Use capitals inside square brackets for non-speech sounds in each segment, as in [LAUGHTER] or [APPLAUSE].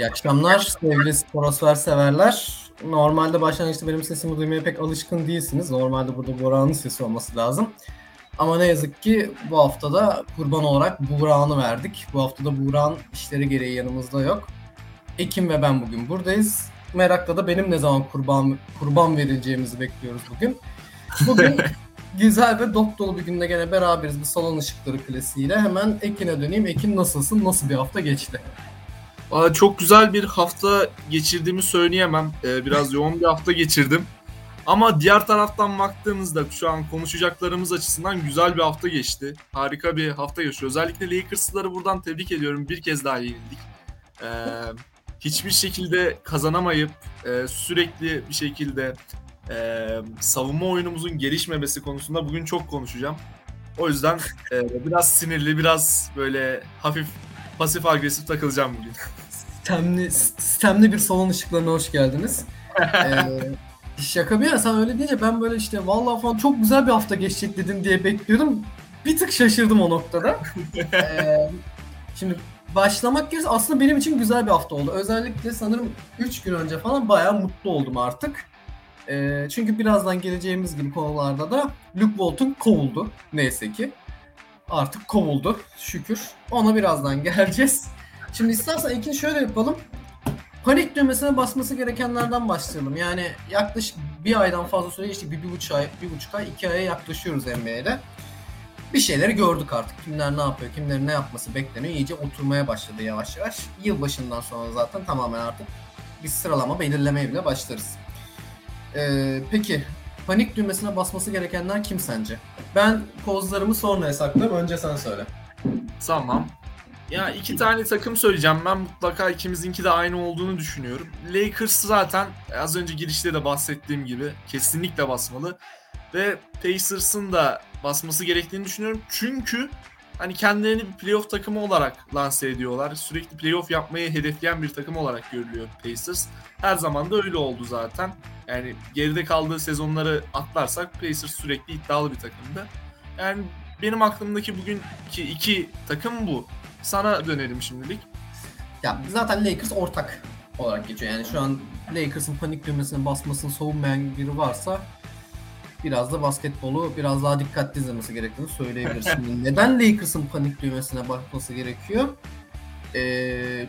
İyi akşamlar sevgili sporosfer severler. Normalde başlangıçta benim sesimi duymaya pek alışkın değilsiniz. Normalde burada Burak'ın sesi olması lazım. Ama ne yazık ki bu haftada kurban olarak Burak'ını verdik. Bu haftada Burak'ın işleri gereği yanımızda yok. Ekim ve ben bugün buradayız. Merakla da benim ne zaman kurban kurban verileceğimizi bekliyoruz bugün. Bugün [LAUGHS] güzel ve dop dolu bir günde gene beraberiz bu salon ışıkları klasiğiyle. Hemen Ekin'e döneyim. Ekin nasılsın? Nasıl bir hafta geçti? Çok güzel bir hafta geçirdiğimi söyleyemem. Ee, biraz [LAUGHS] yoğun bir hafta geçirdim. Ama diğer taraftan baktığımızda şu an konuşacaklarımız açısından güzel bir hafta geçti. Harika bir hafta geçiyor. Özellikle Lakers'ları buradan tebrik ediyorum. Bir kez daha yenildik. Ee, [LAUGHS] hiçbir şekilde kazanamayıp e, sürekli bir şekilde e, savunma oyunumuzun gelişmemesi konusunda bugün çok konuşacağım. O yüzden e, biraz sinirli, biraz böyle hafif pasif agresif takılacağım bugün. Sistemli, sistemli bir salon ışıklarına hoş geldiniz. [LAUGHS] ee, şaka bir yana sen öyle deyince ben böyle işte vallahi falan çok güzel bir hafta geçecek dedin diye bekliyordum. Bir tık şaşırdım o noktada. [LAUGHS] ee, şimdi başlamak gerekirse aslında benim için güzel bir hafta oldu. Özellikle sanırım 3 gün önce falan bayağı mutlu oldum artık. Ee, çünkü birazdan geleceğimiz gibi konularda da Luke Walton kovuldu neyse ki. Artık kovuldu şükür. Ona birazdan [LAUGHS] geleceğiz. Şimdi istersen Ekin şöyle yapalım. Panik düğmesine basması gerekenlerden başlayalım. Yani yaklaşık bir aydan fazla süre işte bir, bir buçuk ay, bir buçuk ay, iki aya yaklaşıyoruz NBA'de. Bir şeyleri gördük artık. Kimler ne yapıyor, kimlerin ne yapması bekleniyor. İyice oturmaya başladı yavaş yavaş. Yılbaşından sonra zaten tamamen artık bir sıralama belirlemeye bile başlarız. Ee, peki panik düğmesine basması gerekenler kim sence? Ben kozlarımı sonra saklarım. Önce sen söyle. Tamam. Ya iki tane takım söyleyeceğim. Ben mutlaka ikimizinki de aynı olduğunu düşünüyorum. Lakers zaten az önce girişte de bahsettiğim gibi kesinlikle basmalı. Ve Pacers'ın da basması gerektiğini düşünüyorum. Çünkü hani kendilerini bir playoff takımı olarak lanse ediyorlar. Sürekli playoff yapmayı hedefleyen bir takım olarak görülüyor Pacers. Her zaman da öyle oldu zaten. Yani geride kaldığı sezonları atlarsak Pacers sürekli iddialı bir takımdı. Yani benim aklımdaki bugünkü iki takım bu. Sana dönelim şimdilik. Ya zaten Lakers ortak olarak geçiyor. Yani şu an Lakers'ın panik düğmesine basmasını savunmayan biri varsa biraz da basketbolu biraz daha dikkatli izlemesi gerektiğini söyleyebiliriz. Şimdi [LAUGHS] neden Lakers'ın panik düğmesine basması gerekiyor? Ee,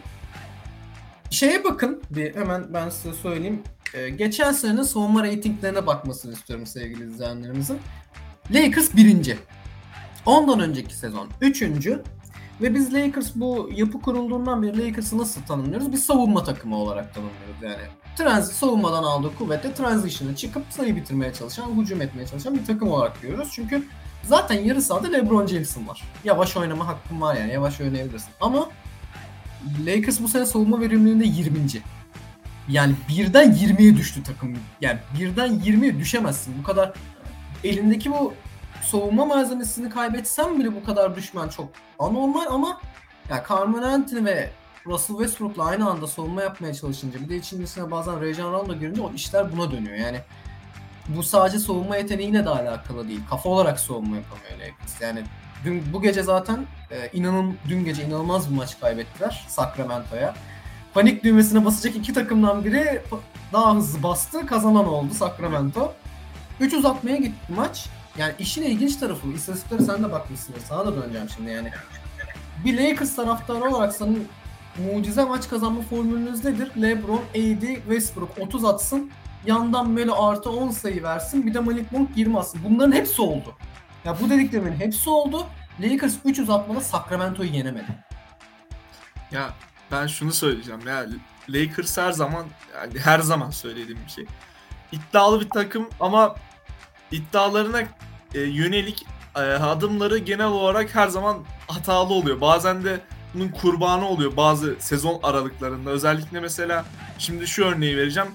şeye bakın bir hemen ben size söyleyeyim. Ee, geçen senenin savunma reytinglerine bakmasını istiyorum sevgili izleyenlerimizin. Lakers birinci. Ondan önceki sezon üçüncü. Ve biz Lakers bu yapı kurulduğundan beri Lakers'ı nasıl tanımlıyoruz? Bir savunma takımı olarak tanımlıyoruz yani. Transi savunmadan aldığı kuvvetle transition'a çıkıp sayı bitirmeye çalışan, hücum etmeye çalışan bir takım olarak görüyoruz. Çünkü zaten yarı sahada LeBron James'in var. Yavaş oynama hakkın var yani. Yavaş oynayabilirsin. Ama Lakers bu sene savunma verimliliğinde 20. Yani birden 20'ye düştü takım. Yani birden 20'ye düşemezsin. Bu kadar elindeki bu savunma malzemesini kaybetsem bile bu kadar düşmen çok anormal ama ya yani Carmelo Anthony ve Russell Westbrook'la aynı anda savunma yapmaya çalışınca bir de içinde bazen Rajon Rondo görünce o işler buna dönüyor. Yani bu sadece savunma yeteneğiyle de alakalı değil. Kafa olarak savunma yapamıyor Lakers. Yani dün bu gece zaten e, inanın dün gece inanılmaz bir maç kaybettiler Sacramento'ya. Panik düğmesine basacak iki takımdan biri daha hızlı bastı. Kazanan oldu Sacramento. 3 uzatmaya gitti maç. Yani işin ilginç tarafı, istatistiklere sen de bakmışsın. Sana da döneceğim şimdi yani. Bir Lakers taraftarı olarak senin mucize maç kazanma formülünüz nedir? LeBron, AD, Westbrook 30 atsın. Yandan Melo artı 10 sayı versin. Bir de Malik Monk 20 atsın. Bunların hepsi oldu. Ya bu dediklerimin hepsi oldu. Lakers 3 uzatmada Sacramento'yu yenemedi. Ya ben şunu söyleyeceğim ya Lakers her zaman yani her zaman söylediğim bir şey. İddialı bir takım ama iddialarına e, yönelik e, adımları genel olarak her zaman hatalı oluyor. Bazen de bunun kurbanı oluyor bazı sezon aralıklarında. Özellikle mesela şimdi şu örneği vereceğim.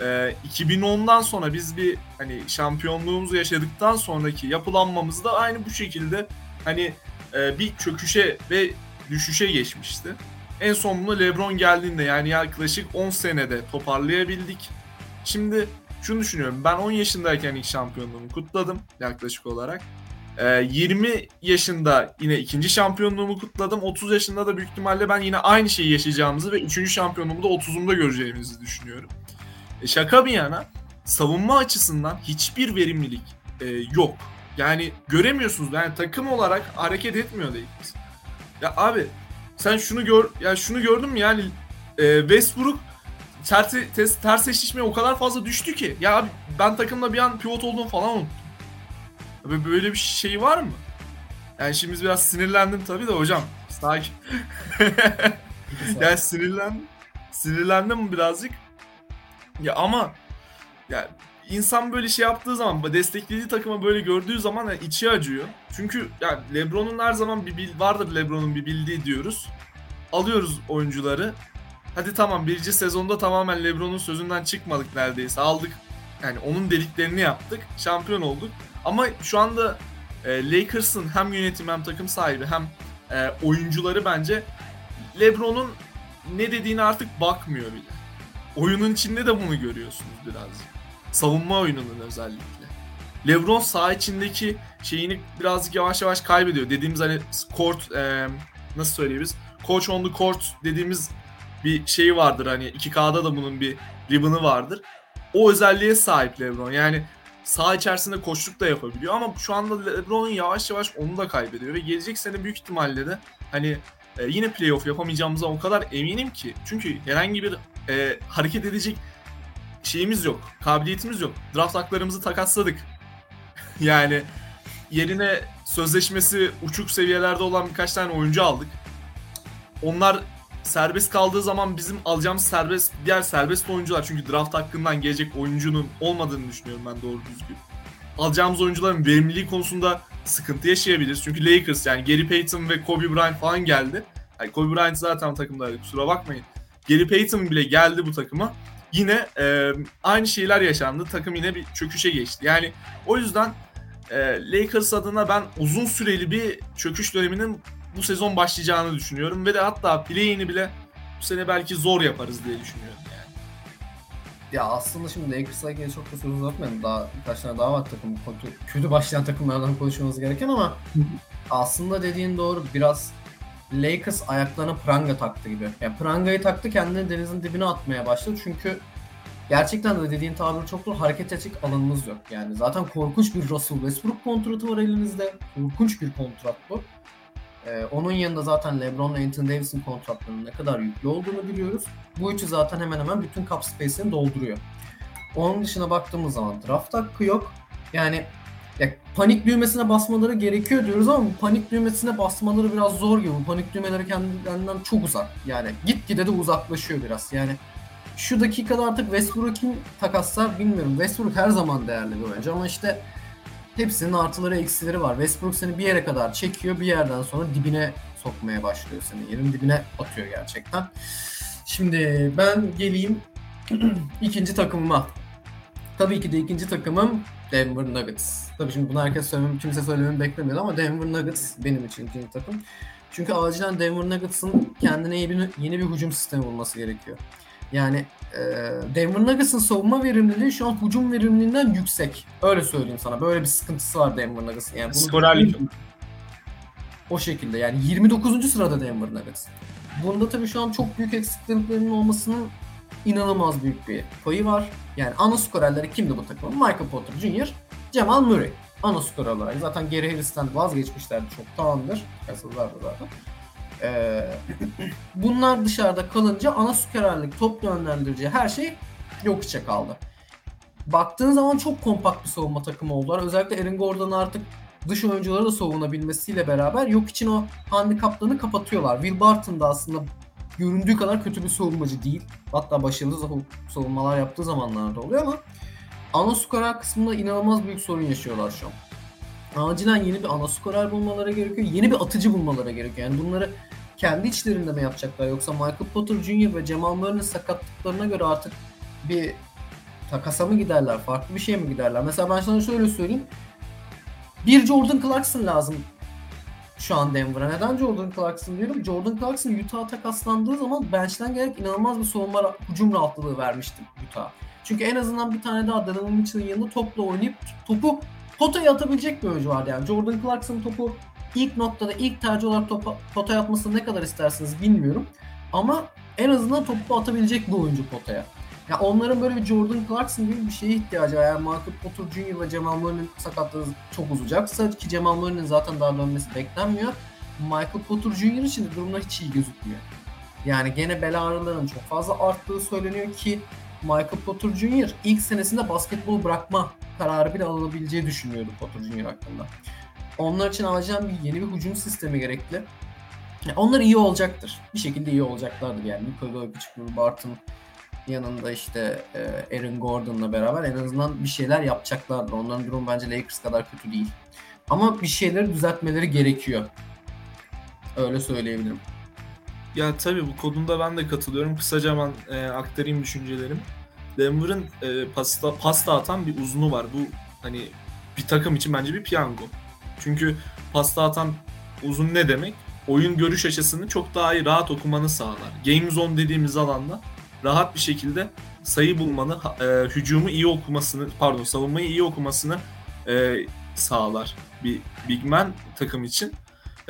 E, 2010'dan sonra biz bir hani şampiyonluğumuzu yaşadıktan sonraki yapılanmamız da aynı bu şekilde hani e, bir çöküşe ve düşüşe geçmişti. En son bunu LeBron geldiğinde yani yaklaşık 10 senede toparlayabildik. Şimdi şunu düşünüyorum. Ben 10 yaşındayken ilk şampiyonluğumu kutladım yaklaşık olarak. Ee, 20 yaşında yine ikinci şampiyonluğumu kutladım. 30 yaşında da büyük ihtimalle ben yine aynı şeyi yaşayacağımızı ve üçüncü şampiyonluğumu da 30'umda göreceğimizi düşünüyorum. E, şaka bir yana savunma açısından hiçbir verimlilik e, yok. Yani göremiyorsunuz. Yani takım olarak hareket etmiyor Lakers. Ya abi sen şunu gör ya şunu gördün mü yani e, Westbrook ters, ters, ters eşleşmeye o kadar fazla düştü ki. Ya abi ben takımda bir an pivot olduğumu falan unuttum. Abi böyle bir şey var mı? Yani şimdi biraz sinirlendim tabii de hocam. Sakin. [LAUGHS] yani sinirlendim. Sinirlendim birazcık. Ya ama ya insan böyle şey yaptığı zaman, desteklediği takıma böyle gördüğü zaman yani içi acıyor. Çünkü ya LeBron'un her zaman bir vardır LeBron'un bir bildiği diyoruz. Alıyoruz oyuncuları. Hadi tamam birinci sezonda tamamen LeBron'un sözünden çıkmadık neredeyse. Aldık yani onun deliklerini yaptık. Şampiyon olduk. Ama şu anda e, Lakers'ın hem yönetim hem takım sahibi hem e, oyuncuları bence LeBron'un ne dediğini artık bakmıyor bile. Oyunun içinde de bunu görüyorsunuz birazcık. Savunma oyununun özellikle. LeBron saha içindeki şeyini birazcık yavaş yavaş kaybediyor. Dediğimiz hani court e, nasıl söyleyebiliriz? Coach on the court dediğimiz bir şey vardır hani 2K'da da bunun bir ribbon'ı vardır. O özelliğe sahip LeBron. Yani saha içerisinde koçluk da yapabiliyor ama şu anda LeBron yavaş yavaş onu da kaybediyor ve gelecek sene büyük ihtimalle de hani e, yine playoff yapamayacağımıza o kadar eminim ki. Çünkü herhangi bir e, hareket edecek şeyimiz yok, kabiliyetimiz yok. Draft haklarımızı takatladık. [LAUGHS] yani yerine sözleşmesi uçuk seviyelerde olan birkaç tane oyuncu aldık. Onlar serbest kaldığı zaman bizim alacağımız serbest diğer serbest oyuncular çünkü draft hakkından gelecek oyuncunun olmadığını düşünüyorum ben doğru düzgün. Alacağımız oyuncuların verimliliği konusunda sıkıntı yaşayabiliriz. Çünkü Lakers yani Gary Payton ve Kobe Bryant falan geldi. Yani Kobe Bryant zaten takımdaydı kusura bakmayın. Gary Payton bile geldi bu takıma. Yine e, aynı şeyler yaşandı. Takım yine bir çöküşe geçti. Yani o yüzden e, Lakers adına ben uzun süreli bir çöküş döneminin bu sezon başlayacağını düşünüyorum ve de hatta play'ini bile bu sene belki zor yaparız diye düşünüyorum yani. Ya aslında şimdi Lakers'a ilgili çok da söz uzatmayalım. Daha birkaç tane daha var takım kötü, başlayan takımlardan konuşmamız gereken ama aslında dediğin doğru biraz Lakers ayaklarına pranga taktı gibi. Yani prangayı taktı kendini denizin dibine atmaya başladı çünkü gerçekten de dediğin tabir çok doğru hareket edecek alanımız yok. Yani zaten korkunç bir Russell Westbrook kontratı var elinizde. Korkunç bir kontrat bu. Ee, onun yanında zaten LeBron ve Anthony Davis'in kontratlarının ne kadar yüklü olduğunu biliyoruz. Bu üçü zaten hemen hemen bütün cap space'ini dolduruyor. Onun dışına baktığımız zaman draft hakkı yok. Yani ya panik düğmesine basmaları gerekiyor diyoruz ama bu panik düğmesine basmaları biraz zor gibi. Bu panik düğmeleri kendilerinden çok uzak. Yani gitgide de uzaklaşıyor biraz. Yani şu dakikada artık Westbrook kim takaslar bilmiyorum. Westbrook her zaman değerli bir oyuncu ama işte hepsinin artıları eksileri var. Westbrook seni bir yere kadar çekiyor bir yerden sonra dibine sokmaya başlıyor seni. Yerin dibine atıyor gerçekten. Şimdi ben geleyim [CLEARS THROAT] ikinci takımıma. Tabii ki de ikinci takımım Denver Nuggets. Tabii şimdi bunu herkes söylemem, kimse söylememi beklemiyordu ama Denver Nuggets benim için ikinci takım. Çünkü acilen Denver Nuggets'ın kendine yeni bir, yeni bir hücum sistemi bulması gerekiyor. Yani e, Denver Nuggets'ın savunma verimliliği şu an hücum verimliliğinden yüksek. Öyle söyleyeyim sana. Böyle bir sıkıntısı var Denver Nuggets'ın. Yani Skorerlik o şekilde yani 29. sırada Denver Nuggets. Bunda tabii şu an çok büyük eksikliklerinin olmasının inanılmaz büyük bir payı var. Yani ana skorerleri kimdi bu takımın? Michael Porter Jr., Jamal Murray. Ana skorer olarak. Zaten Gary Harris'ten vazgeçmişlerdi çoktandır. Kasıllardı zaten. Ee, bunlar dışarıda kalınca ana skorerlik, top yönlendirici her şey yok içe kaldı. Baktığın zaman çok kompakt bir savunma takımı oldular. Özellikle Aaron Gordon artık dış oyuncuları da savunabilmesiyle beraber yok için o handikaplarını kapatıyorlar. Will Barton da aslında göründüğü kadar kötü bir savunmacı değil. Hatta başarılı savunmalar yaptığı zamanlarda oluyor ama ana skorer kısmında inanılmaz büyük sorun yaşıyorlar şu an. Acilen yeni bir ana skorer bulmaları gerekiyor. Yeni bir atıcı bulmaları gerekiyor. Yani bunları kendi içlerinde mi yapacaklar yoksa Michael Potter Jr. ve Jamal Murray'nin sakatlıklarına göre artık bir takasa mı giderler, farklı bir şey mi giderler? Mesela ben sana şöyle söyleyeyim. Bir Jordan Clarkson lazım şu an Denver'a. Neden Jordan Clarkson diyorum? Jordan Clarkson Utah'a takaslandığı zaman bench'ten gerek inanılmaz bir savunma hücum rahatlığı vermişti Utah. Çünkü en azından bir tane daha Donovan Mitchell'ın yanında topla oynayıp topu potaya atabilecek bir oyuncu vardı yani. Jordan Clarkson topu ilk noktada ilk tercih olarak topa, potaya atmasını ne kadar istersiniz bilmiyorum. Ama en azından topu atabilecek bir oyuncu potaya. Ya onların böyle bir Jordan Clarkson gibi bir şeye ihtiyacı var. Yani Michael Porter Jr. ve Cemal Murray'nin sakatlığı çok uzayacaksa ki Cemal Murray'nin zaten daha dönmesi beklenmiyor. Michael Porter Jr. için de durumlar hiç iyi gözükmüyor. Yani gene bel ağrılarının çok fazla arttığı söyleniyor ki Michael Porter Jr. ilk senesinde basketbolu bırakma kararı bile alınabileceği düşünüyordu Porter Jr. hakkında. Onlar için acilen bir yeni bir hücum sistemi gerekli. Yani onlar iyi olacaktır. Bir şekilde iyi olacaklardır yani. Nikola Jokic, Barton yanında işte e, Aaron Gordon'la beraber en azından bir şeyler yapacaklardır. Onların durumu bence Lakers kadar kötü değil. Ama bir şeyleri düzeltmeleri gerekiyor. Öyle söyleyebilirim. Ya tabii bu konumda ben de katılıyorum. Kısaca ben e, aktarayım düşüncelerim. Denver'ın e, pasta, pasta atan bir uzunu var. Bu hani bir takım için bence bir piyango. Çünkü pasta atan uzun ne demek? Oyun görüş açısını çok daha iyi rahat okumanı sağlar. Game zone dediğimiz alanda rahat bir şekilde sayı bulmanı, e, hücumu iyi okumasını, pardon savunmayı iyi okumasını e, sağlar bir big man takım için.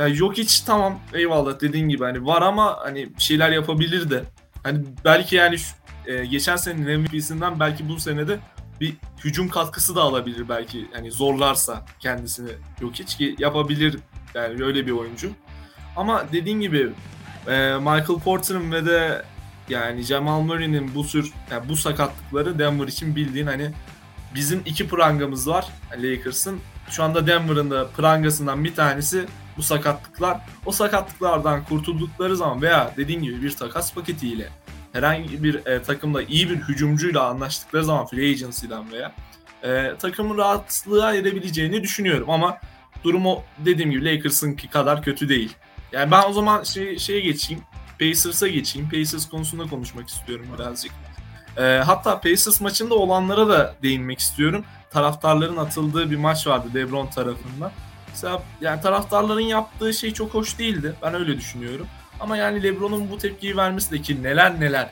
Yani Jokic tamam eyvallah dediğin gibi hani var ama hani şeyler yapabilir de. Hani belki yani şu, e, geçen senenin MVP'sinden belki bu senede bir hücum katkısı da alabilir belki hani zorlarsa kendisini Jokic ki yapabilir yani öyle bir oyuncu. Ama dediğin gibi e, Michael Porter'ın ve de yani Jamal Murray'nin bu tür yani bu sakatlıkları Denver için bildiğin hani bizim iki prangamız var Lakers'ın. Şu anda Denver'ın da prangasından bir tanesi bu sakatlıklar. O sakatlıklardan kurtuldukları zaman veya dediğin gibi bir takas paketiyle herhangi bir e, takımda iyi bir hücumcuyla anlaştıkları zaman free agency'den veya e, takımın rahatlığa edebileceğini düşünüyorum ama durumu dediğim gibi Lakers'ınki kadar kötü değil. Yani ben o zaman şey, şeye geçeyim. Pacers'a geçeyim. Pacers konusunda konuşmak istiyorum birazcık. E, hatta Pacers maçında olanlara da değinmek istiyorum. Taraftarların atıldığı bir maç vardı LeBron tarafından. Mesela yani taraftarların yaptığı şey çok hoş değildi. Ben öyle düşünüyorum. Ama yani LeBron'un bu tepkiyi vermesi de ki neler neler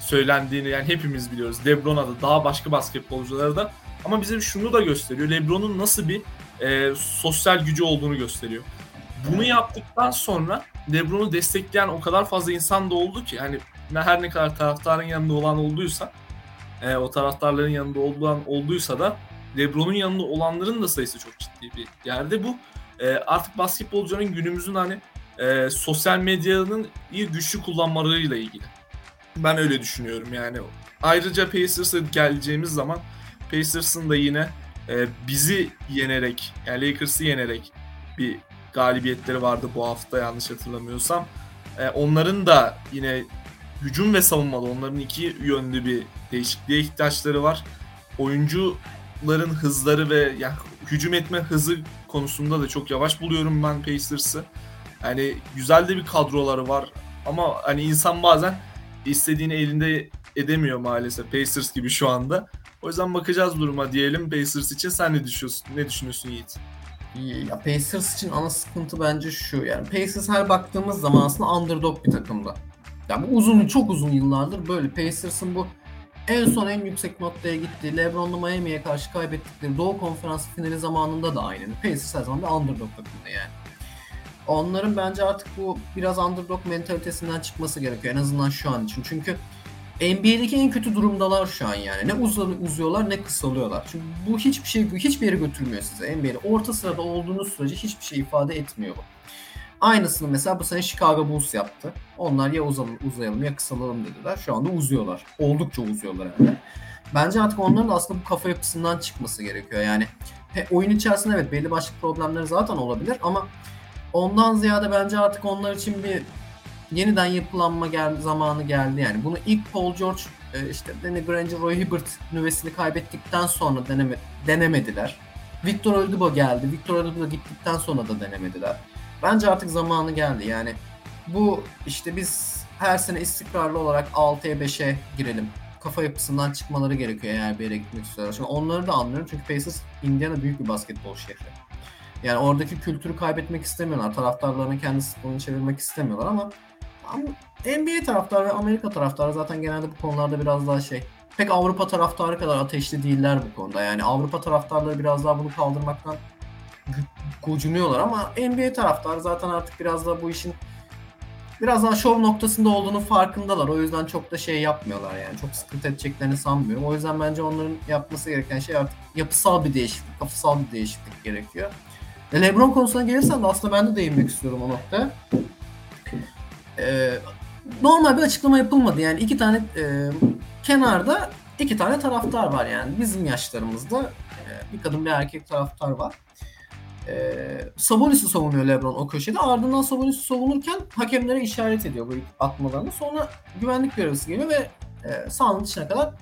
söylendiğini yani hepimiz biliyoruz. LeBron'a da daha başka basketbolculara da ama bize şunu da gösteriyor. LeBron'un nasıl bir e, sosyal gücü olduğunu gösteriyor. Bunu yaptıktan sonra LeBron'u destekleyen o kadar fazla insan da oldu ki hani her ne kadar taraftarın yanında olan olduysa e, o taraftarların yanında olan olduysa da LeBron'un yanında olanların da sayısı çok ciddi bir yerde. Bu e, artık basketbolcuların günümüzün hani e, sosyal medyanın iyi güçlü kullanmalarıyla ilgili. Ben öyle düşünüyorum yani. Ayrıca Pacers'a geleceğimiz zaman Pacers'ın da yine e, bizi yenerek yani Lakers'ı yenerek bir galibiyetleri vardı bu hafta yanlış hatırlamıyorsam. E, onların da yine hücum ve savunmada onların iki yönlü bir değişikliğe ihtiyaçları var. Oyuncuların hızları ve yani hücum etme hızı konusunda da çok yavaş buluyorum ben Pacers'ı. Yani güzel de bir kadroları var ama hani insan bazen istediğini elinde edemiyor maalesef Pacers gibi şu anda. O yüzden bakacağız duruma diyelim Pacers için. Sen ne düşünüyorsun? Ne düşünüyorsun Yiğit? Ya Pacers için ana sıkıntı bence şu yani Pacers her baktığımız zaman aslında underdog bir takımda. Yani bu uzun çok uzun yıllardır böyle Pacers'ın bu en son en yüksek noktaya gitti. LeBron'la Miami'ye karşı kaybettikleri Doğu Konferansı finali zamanında da aynı. Pacers her zaman bir underdog takımda yani. Onların bence artık bu biraz underdog mentalitesinden çıkması gerekiyor en azından şu an için. Çünkü NBA'deki en kötü durumdalar şu an yani. Ne uzuyorlar ne kısalıyorlar. Çünkü bu hiçbir şey hiçbir yere götürmüyor size NBA'de. Orta sırada olduğunuz sürece hiçbir şey ifade etmiyor bu. Aynısını mesela bu sene Chicago Bulls yaptı. Onlar ya uzayalım, uzayalım ya kısalalım dediler. Şu anda uzuyorlar. Oldukça uzuyorlar yani. Bence artık onların da aslında bu kafa yapısından çıkması gerekiyor. Yani oyun içerisinde evet belli başlı problemleri zaten olabilir ama ondan ziyade bence artık onlar için bir yeniden yapılanma geldi, zamanı geldi yani. Bunu ilk Paul George e, işte Danny Granger, Roy Hibbert nüvesini kaybettikten sonra deneme, denemediler. Victor Oladipo geldi. Victor Oladipo gittikten sonra da denemediler. Bence artık zamanı geldi. Yani bu işte biz her sene istikrarlı olarak 6'ya 5'e girelim. Kafa yapısından çıkmaları gerekiyor eğer bir yere gitmek istiyorlar. Şimdi onları da anlıyorum çünkü Pacers Indiana büyük bir basketbol şehri. Yani oradaki kültürü kaybetmek istemiyorlar. Taraftarlarını kendi sporunu çevirmek istemiyorlar ama, NBA taraftarı ve Amerika taraftarı zaten genelde bu konularda biraz daha şey pek Avrupa taraftarı kadar ateşli değiller bu konuda. Yani Avrupa taraftarları biraz daha bunu kaldırmaktan gocunuyorlar ama NBA taraftarı zaten artık biraz daha bu işin biraz daha şov noktasında olduğunu farkındalar. O yüzden çok da şey yapmıyorlar yani. Çok sıkıntı edeceklerini sanmıyorum. O yüzden bence onların yapması gereken şey artık yapısal bir değişiklik, kafasal bir değişiklik gerekiyor. E, LeBron konusuna gelirsen de aslında ben de değinmek istiyorum o noktaya. Ee, normal bir açıklama yapılmadı. Yani iki tane e, kenarda iki tane taraftar var yani. Bizim yaşlarımızda e, bir kadın bir erkek taraftar var. E, Sabonis'i savunuyor LeBron o köşede. Ardından Sabonis'i savunurken hakemlere işaret ediyor bu atmalarını. Sonra güvenlik görevlisi geliyor ve e, sahanın dışına kadar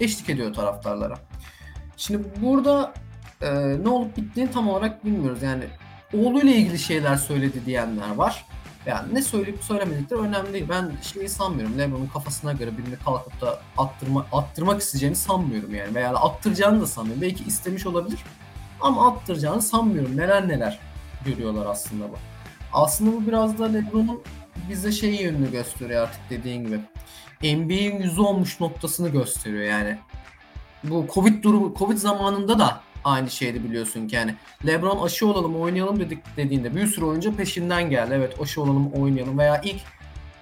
eşlik ediyor taraftarlara. Şimdi burada e, ne olup bittiğini tam olarak bilmiyoruz. Yani oğluyla ilgili şeyler söyledi diyenler var. Yani ne söyleyip söylemedikleri önemli değil. Ben şeyi sanmıyorum. LeBron'un kafasına göre birini kalkıp da attırma, attırmak isteyeceğini sanmıyorum yani. Veya attıracağını da sanmıyorum. Belki istemiş olabilir. Ama attıracağını sanmıyorum. Neler neler görüyorlar aslında bu. Aslında bu biraz da LeBron'un bize şey yönünü gösteriyor artık dediğin gibi. NBA'in yüzü olmuş noktasını gösteriyor yani. Bu Covid durumu, Covid zamanında da aynı şeydi biliyorsun ki yani. LeBron aşı olalım oynayalım dedik dediğinde bir sürü oyuncu peşinden geldi. Evet aşı olalım oynayalım veya ilk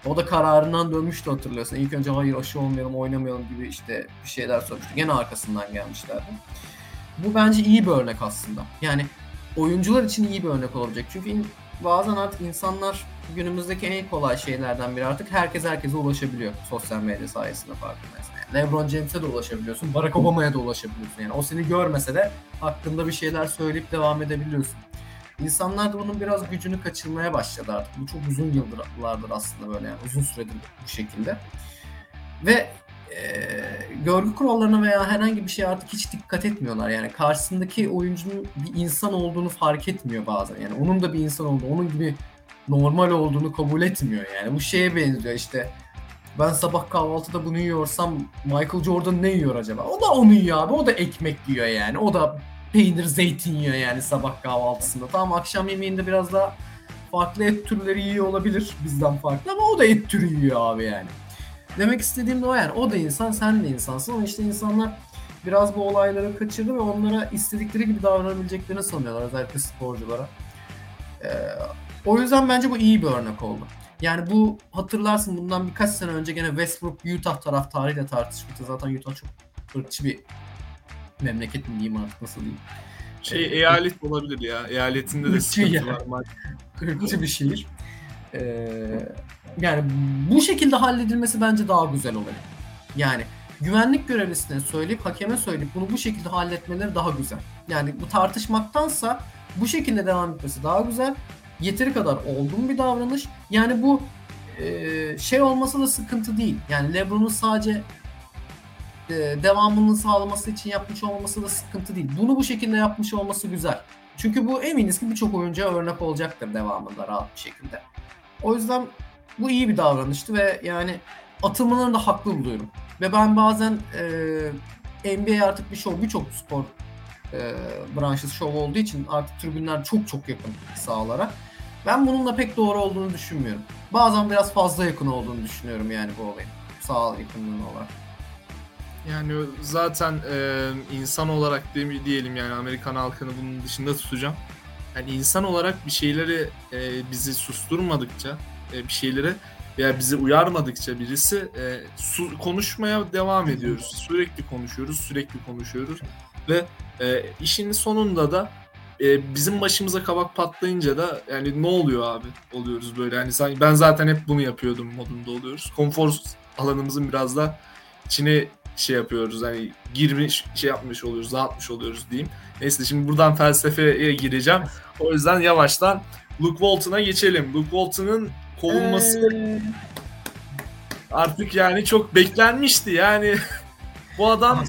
o da kararından dönmüştü hatırlıyorsun. İlk önce hayır aşı olmayalım oynamayalım gibi işte bir şeyler söylemişti. Gene arkasından gelmişlerdi. Bu bence iyi bir örnek aslında. Yani oyuncular için iyi bir örnek olacak. Çünkü bazen artık insanlar günümüzdeki en kolay şeylerden biri artık herkes herkese ulaşabiliyor sosyal medya sayesinde farkındaysan. Yani LeBron James'e de ulaşabiliyorsun, Barack Obama'ya da ulaşabiliyorsun. Yani o seni görmese de hakkında bir şeyler söyleyip devam edebiliyorsun. İnsanlar da bunun biraz gücünü kaçırmaya başladı artık. Bu çok uzun yıllardır aslında böyle yani uzun süredir bu şekilde. Ve görgü kurallarına veya herhangi bir şeye artık hiç dikkat etmiyorlar. Yani karşısındaki oyuncunun bir insan olduğunu fark etmiyor bazen. Yani onun da bir insan olduğunu, onun gibi normal olduğunu kabul etmiyor yani. Bu şeye benziyor işte. Ben sabah kahvaltıda bunu yiyorsam Michael Jordan ne yiyor acaba? O da onu yiyor abi. O da ekmek yiyor yani. O da peynir, zeytin yiyor yani sabah kahvaltısında. Tamam akşam yemeğinde biraz daha farklı et türleri yiyor olabilir bizden farklı ama o da et türü yiyor abi yani. Demek istediğim de o yani. O da insan, sen de insansın ama işte insanlar biraz bu olayları kaçırdı ve onlara istedikleri gibi davranabileceklerini sanıyorlar özellikle sporculara. Ee, o yüzden bence bu iyi bir örnek oldu. Yani bu hatırlarsın bundan birkaç sene önce gene Westbrook Utah taraftarıyla tartışmıştı. Zaten Utah çok ırkçı bir memleket mi diyeyim artık nasıl diyeyim. Şey ee, eyalet olabilir ya. Eyaletinde de sıkıntı var. Irkçı bir şehir. Ee, yani bu şekilde halledilmesi bence daha güzel olur. Yani güvenlik görevlisine söyleyip hakeme söyleyip bunu bu şekilde halletmeleri daha güzel. Yani bu tartışmaktansa bu şekilde devam etmesi daha güzel. Yeteri kadar olgun bir davranış. Yani bu e, şey olması da sıkıntı değil. Yani LeBron'un sadece e, devamını sağlaması için yapmış olması da sıkıntı değil. Bunu bu şekilde yapmış olması güzel. Çünkü bu eminiz ki birçok oyuncuya örnek olacaktır devamında rahat bir şekilde. O yüzden bu iyi bir davranıştı ve yani atılmalarını da haklı buluyorum. Ve ben bazen e, NBA artık bir şov, birçok spor e, branşı şov olduğu için artık tribünler çok çok yakın sahalara. Ben bunun da pek doğru olduğunu düşünmüyorum. Bazen biraz fazla yakın olduğunu düşünüyorum yani bu olayın. Sağ yakınlığına olarak. Yani zaten e, insan olarak diyelim yani Amerikan halkını bunun dışında tutacağım. Yani insan olarak bir şeyleri e, bizi susturmadıkça, e, bir şeyleri veya bizi uyarmadıkça birisi e, su, konuşmaya devam ediyoruz. Sürekli konuşuyoruz, sürekli konuşuyoruz ve e, işin sonunda da e, bizim başımıza kabak patlayınca da yani ne oluyor abi oluyoruz böyle yani sanki ben zaten hep bunu yapıyordum modunda oluyoruz. Konfor alanımızın biraz da içine şey yapıyoruz hani girmiş şey yapmış oluyoruz dağıtmış oluyoruz diyeyim. Neyse şimdi buradan felsefeye gireceğim. O yüzden yavaştan Luke Walton'a geçelim. Luke Walton'ın kovulması ee... artık yani çok beklenmişti. Yani [LAUGHS] bu adam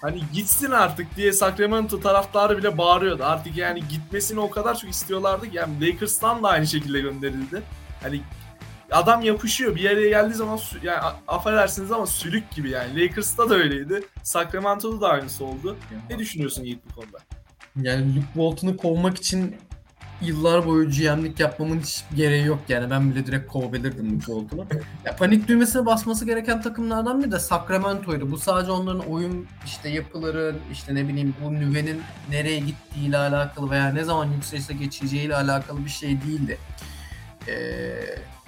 hani gitsin artık diye Sacramento taraftarı bile bağırıyordu. Artık yani gitmesini o kadar çok istiyorlardı ki yani Lakers'tan da aynı şekilde gönderildi. Hani adam yapışıyor. Bir yere geldiği zaman yani affedersiniz ama sülük gibi yani. Lakers'ta da öyleydi. Sacramento'da da aynısı oldu. Ne düşünüyorsun Yiğit bu konuda? Yani Luke Walton'u kovmak için yıllar boyu GM'lik yapmamın hiç gereği yok yani. Ben bile direkt kovabilirdim Luke Walton'u. [LAUGHS] Ya panik düğmesine basması gereken takımlardan biri de Sacramento'ydu. Bu sadece onların oyun işte yapıları, işte ne bileyim bu nüvenin nereye gittiğiyle alakalı veya ne zaman yükselişe geçeceğiyle alakalı bir şey değildi. Ee,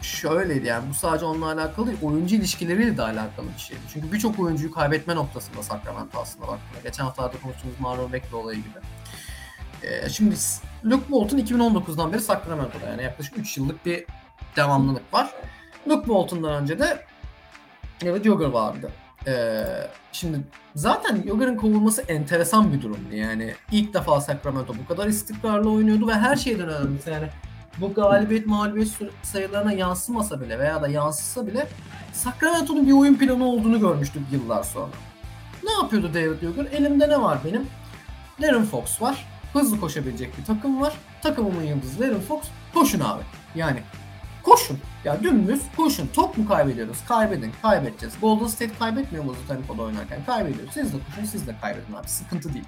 şöyleydi yani bu sadece onunla alakalı değil, oyuncu ilişkileriyle de alakalı bir şeydi. Çünkü birçok oyuncuyu kaybetme noktasında Sacramento aslında baktığında. Geçen haftalarda konuştuğumuz Marlon Beckler olayı gibi. Ee, şimdi Luke Walton 2019'dan beri Sacramento'da yani yaklaşık 3 yıllık bir devamlılık var. Luke Walton'dan önce de evet Yogar vardı. Ee, şimdi zaten Yogar'ın kovulması enteresan bir durumdu. Yani ilk defa Sacramento bu kadar istikrarlı oynuyordu ve her şeyden önemlisi yani bu galibiyet mağlubiyet sayılarına yansımasa bile veya da yansısa bile Sacramento'nun bir oyun planı olduğunu görmüştük yıllar sonra. Ne yapıyordu David Yogar? Elimde ne var benim? Darren Fox var. Hızlı koşabilecek bir takım var. Takımımın yıldızı Darren Fox. Koşun abi. Yani koşun. Ya dümdüz koşun. Top mu kaybediyoruz? Kaybedin. Kaybedeceğiz. Golden State kaybetmiyor mu tempoda oynarken? Kaybediyoruz. Siz de koşun. Siz de kaybedin abi. Sıkıntı değil.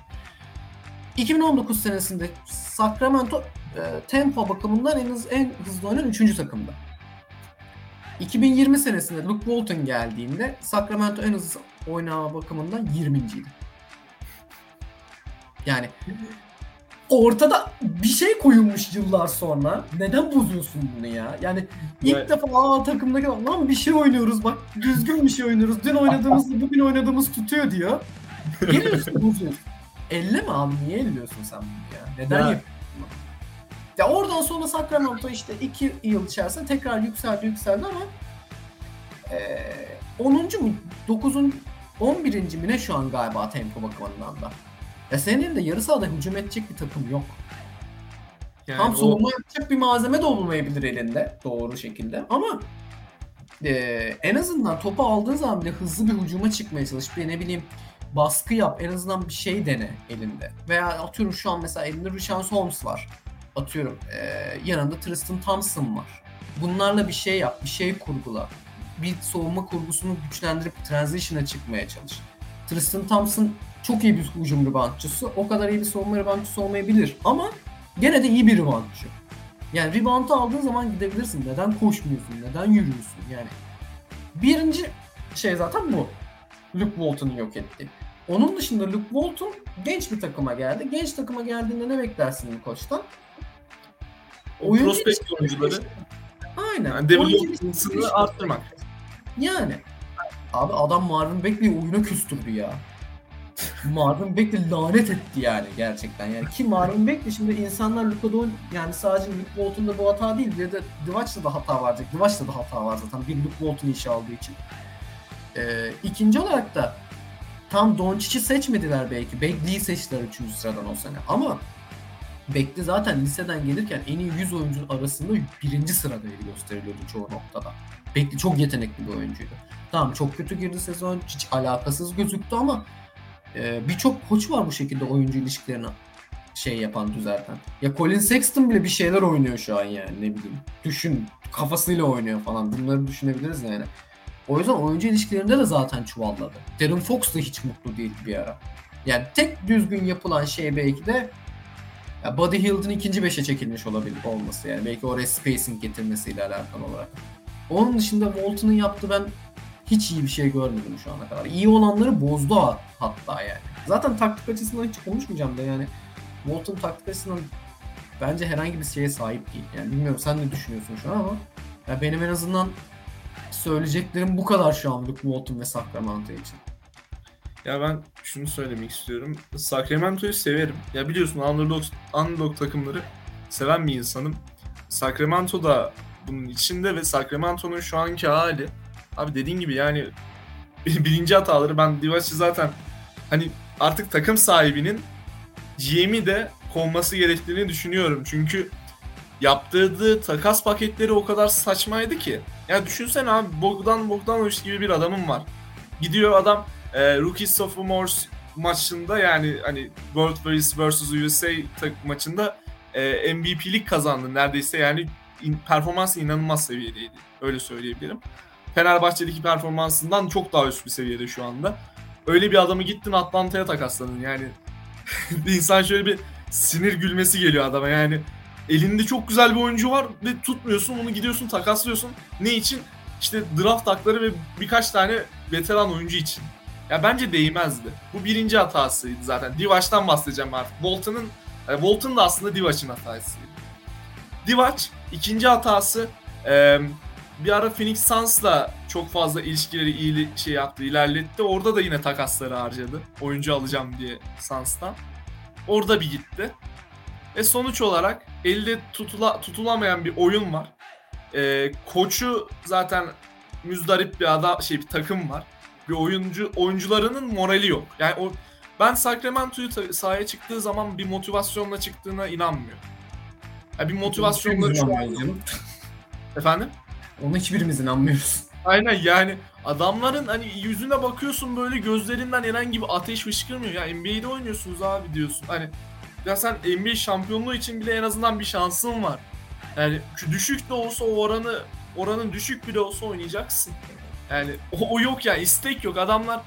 2019 senesinde Sacramento e, tempo bakımından en, hız, en hızlı oynayan 3. takımda. 2020 senesinde Luke Walton geldiğinde Sacramento en hızlı oynama bakımından 20.ydi. Yani ortada bir şey koyulmuş yıllar sonra. Neden bozuyorsun bunu ya? Yani ilk Evet. defa aa takımdaki lan bir şey oynuyoruz bak düzgün bir şey oynuyoruz. Dün oynadığımızla bugün oynadığımız tutuyor diyor. Geliyorsun bozuyorsun. Elle mi abi? Niye elliyorsun sen bunu ya? Neden Ya. yapıyorsun? Ya oradan sonra Sacramento işte iki yıl içerisinde tekrar yükseldi yükseldi ama eee 10. mu 9. 11. mi ne şu an galiba tempo bakımından da. Ya senin elinde yarı sahada hücum edecek bir takım yok. Yani Tam o- savunma yapacak bir malzeme de olmayabilir elinde doğru şekilde ama eee, en azından topu aldığın zaman bile hızlı bir hücuma çıkmaya çalış. Bir ne bileyim baskı yap. En azından bir şey dene elinde. Veya atıyorum şu an mesela elinde Rishon Holmes var. Atıyorum eee, yanında Tristan Thompson var. Bunlarla bir şey yap, bir şey kurgula. Bir savunma kurgusunu güçlendirip transition'a çıkmaya çalış. Tristan Thompson çok iyi bir hücum reboundçısı. O kadar iyi bir savunma reboundçısı olmayabilir. Ama gene de iyi bir reboundçı. Yani rebound'u aldığın zaman gidebilirsin. Neden koşmuyorsun? Neden yürüyorsun? Yani birinci şey zaten bu. Luke Walton'u yok etti. Onun dışında Luke Walton genç bir takıma geldi. Genç takıma geldiğinde ne beklersin bir koçtan? oyuncu ilişkileri- oyuncuları Aynen. yani development'ını arttırmak. Yani. Abi adam Marvin Bagley'i oyuna küstürdü ya. Marvin Bagley lanet etti yani gerçekten. Yani ki Marvin Bagley şimdi insanlar Luka Don yani sadece Luke Walton'da bu hata değil bir de Divac'ta da hata vardı. Divac'ta da hata var zaten bir Luke Walton işi aldığı için. Ee, ikinci olarak da tam Doncic'i seçmediler belki. Bagley'i seçtiler 3. sıradan o sene. Ama Bagley zaten liseden gelirken en iyi 100 oyuncu arasında birinci sıradaydı gösteriliyordu çoğu noktada. Bagley çok yetenekli bir oyuncuydu. Tamam çok kötü girdi sezon. Hiç alakasız gözüktü ama e, birçok koç var bu şekilde oyuncu ilişkilerini şey yapan, düzelten. Ya Colin Sexton bile bir şeyler oynuyor şu an yani ne bileyim. Düşün kafasıyla oynuyor falan. Bunları düşünebiliriz yani. O yüzden oyuncu ilişkilerinde de zaten çuvalladı. Darren Fox da hiç mutlu değil bir ara. Yani tek düzgün yapılan şey belki de ya Buddy Hield'ın ikinci beşe çekilmiş olabilir olması yani. Belki oraya spacing getirmesiyle alakalı olarak. Onun dışında Walton'un yaptığı ben hiç iyi bir şey görmedim şu ana kadar. İyi olanları bozdu ha- hatta yani. Zaten taktik açısından hiç konuşmayacağım da yani. Walton taktik açısından bence herhangi bir şeye sahip değil. Yani bilmiyorum sen ne düşünüyorsun şu an ama ya benim en azından söyleyeceklerim bu kadar şu an Luke Walton ve Sacramento için. Ya ben şunu söylemek istiyorum. Sacramento'yu severim. Ya biliyorsun underdog, underdog takımları seven bir insanım. Sacramento da bunun içinde ve Sacramento'nun şu anki hali abi dediğin gibi yani [LAUGHS] birinci hataları ben Divac'ı zaten hani artık takım sahibinin GM'i de kovması gerektiğini düşünüyorum. Çünkü yaptırdığı takas paketleri o kadar saçmaydı ki. Ya düşünsene abi Bogdan Bogdanovic gibi bir adamım var. Gidiyor adam e, Rookie Sophomores maçında yani hani World Series vs USA maçında e, MVP'lik kazandı neredeyse yani in, performansı inanılmaz seviyedeydi. Öyle söyleyebilirim. Fenerbahçe'deki performansından çok daha üst bir seviyede şu anda. Öyle bir adamı gittin Atlanta'ya takasladın yani. [LAUGHS] insan şöyle bir sinir gülmesi geliyor adama yani. Elinde çok güzel bir oyuncu var ve tutmuyorsun onu gidiyorsun takaslıyorsun. Ne için? İşte draft hakları ve birkaç tane veteran oyuncu için. Ya bence değmezdi. Bu birinci hatasıydı zaten. Divach'tan bahsedeceğim artık. Bolton'un e, Bolton da aslında Divach'ın hatasıydı. Divac ikinci hatası e, bir ara Phoenix Suns'la çok fazla ilişkileri iyi şey yaptı, ilerletti. Orada da yine takasları harcadı. Oyuncu alacağım diye Suns'tan. Orada bir gitti. Ve sonuç olarak elde tutula, tutulamayan bir oyun var. Ee, koçu zaten müzdarip bir adam şey bir takım var. Bir oyuncu oyuncularının morali yok. Yani o ben Sacramento'yu sahaya çıktığı zaman bir motivasyonla çıktığına inanmıyorum. Yani bir motivasyonla an... [LAUGHS] Efendim? Onu hiçbirimiz inanmıyoruz. Aynen yani adamların hani yüzüne bakıyorsun böyle gözlerinden herhangi bir ateş fışkırmıyor. Ya NBA'de oynuyorsunuz abi diyorsun. Hani ya sen NBA şampiyonluğu için bile en azından bir şansın var. Yani düşük de olsa o oranı oranın düşük bile olsa oynayacaksın. Yani o, o yok ya istek yok. Adamlar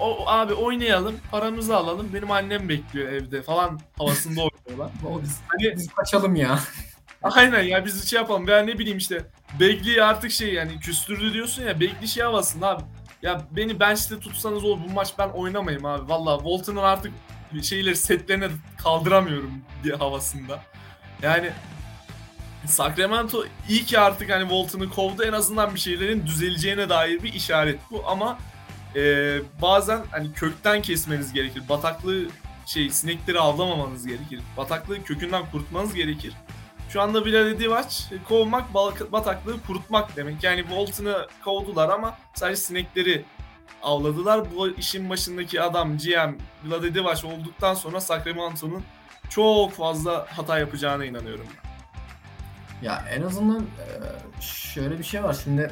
o, abi oynayalım, paramızı alalım. Benim annem bekliyor evde falan havasında oynuyorlar. o [LAUGHS] biz, hani, biz kaçalım ya. [LAUGHS] Aynen ya biz şey yapalım. Ben ne bileyim işte Begley artık şey yani küstürdü diyorsun ya Begley şey havasında abi. Ya beni bench'te tutsanız olur bu maç ben oynamayayım abi. Valla Walton'un artık şeyleri setlerine kaldıramıyorum diye havasında. Yani Sacramento iyi ki artık hani Walton'u kovdu en azından bir şeylerin düzeleceğine dair bir işaret bu ama e, bazen hani kökten kesmeniz gerekir. Bataklığı şey sinekleri avlamamanız gerekir. Bataklığı kökünden kurutmanız gerekir. Şu anda Bilal Divaç kovmak bataklığı kurutmak demek. Yani Bolton'u kovdular ama sadece sinekleri avladılar. Bu işin başındaki adam GM Vlade Divaç olduktan sonra Sacramento'nun çok fazla hata yapacağına inanıyorum. Ya en azından şöyle bir şey var şimdi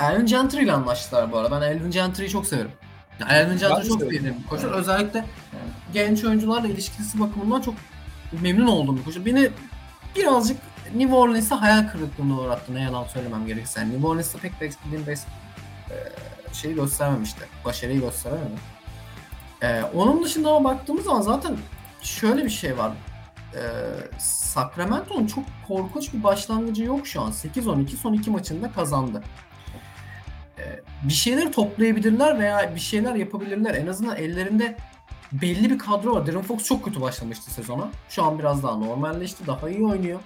Alvin Gentry ile anlaştılar bu arada. Ben Alvin Gentry'yi çok severim. Alvin Gentry çok sevdiğim bir. Özellikle genç oyuncularla ilişkisi bakımından çok memnun bir koçur. Beni birazcık New Orleans'a hayal kırıklığına uğrattı ne yalan söylemem gerekirse. Yani New Orleans'ta pek beklediğim bes e, şeyi göstermemişti. Başarıyı gösteremedi. Ee, onun dışında ama baktığımız zaman zaten şöyle bir şey var. Ee, Sacramento'nun çok korkunç bir başlangıcı yok şu an. 8-12 son iki maçında kazandı. Ee, bir şeyler toplayabilirler veya bir şeyler yapabilirler. En azından ellerinde belli bir kadro var. Darren Fox çok kötü başlamıştı sezona. Şu an biraz daha normalleşti. Daha iyi oynuyor.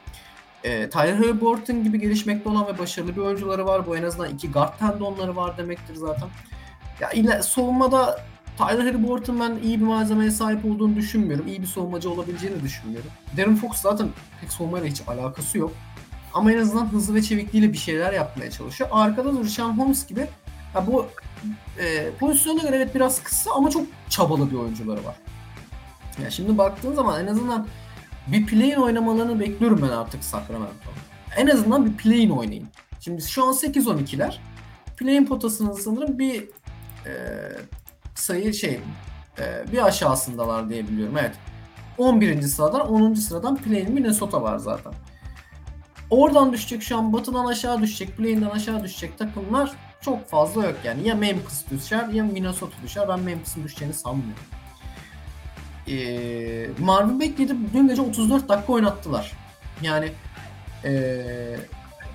E, Tyler Halliburton gibi gelişmekte olan ve başarılı bir oyuncuları var. Bu en azından iki guard tendonları var demektir zaten. Ya ile savunmada Tyler Halliburton ben iyi bir malzemeye sahip olduğunu düşünmüyorum. İyi bir savunmacı olabileceğini düşünmüyorum. Darren Fox zaten pek savunmayla hiç alakası yok. Ama en azından hızlı ve çevikliğiyle bir şeyler yapmaya çalışıyor. Arkada da Richard Holmes gibi ya bu e, pozisyona göre evet biraz kısa ama çok çabalı bir oyuncuları var. Ya şimdi baktığın zaman en azından bir play'in oynamalarını bekliyorum ben artık Sacramento. En azından bir play'in oynayın. Şimdi şu an 8-12'ler. Play'in potasının sanırım bir e, sayı şey e, bir aşağısındalar diye biliyorum. Evet. 11. sıradan 10. sıradan play'in Minnesota var zaten. Oradan düşecek şu an batıdan aşağı düşecek, play'inden aşağı düşecek takımlar çok fazla yok yani. Ya Memphis düşer ya Minnesota düşer. Ben Memphis'in düşeceğini sanmıyorum. Ee, Marvin Bagley'i dün gece 34 dakika oynattılar. Yani ee,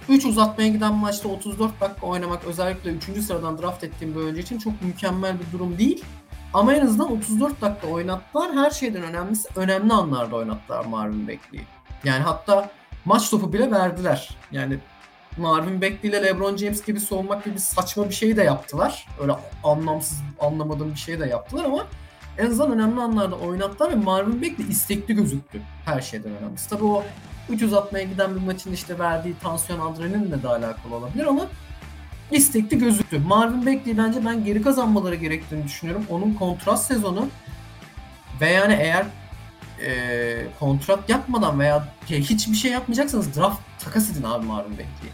3 uzatmaya giden maçta 34 dakika oynamak özellikle 3. sıradan draft ettiğim bir oyuncu için çok mükemmel bir durum değil. Ama en azından 34 dakika oynattılar. Her şeyden önemlisi önemli anlarda oynattılar Marvin Bagley'i. Yani hatta maç topu bile verdiler. Yani Marvin Bagley ile LeBron James gibi savunmak gibi saçma bir şey de yaptılar. Öyle anlamsız, anlamadığım bir şey de yaptılar ama en azından önemli anlarda oynattılar ve Marvin Bagley istekli gözüktü her şeyden önemlisi. Tabii o 300 atmaya giden bir maçın işte verdiği tansiyon adrenalinle de alakalı olabilir ama istekli gözüktü. Marvin Bagley bence ben geri kazanmaları gerektiğini düşünüyorum. Onun kontrat sezonu ve yani eğer e, kontrat yapmadan veya hiçbir şey yapmayacaksanız draft takas edin abi Marvin Bagley'i.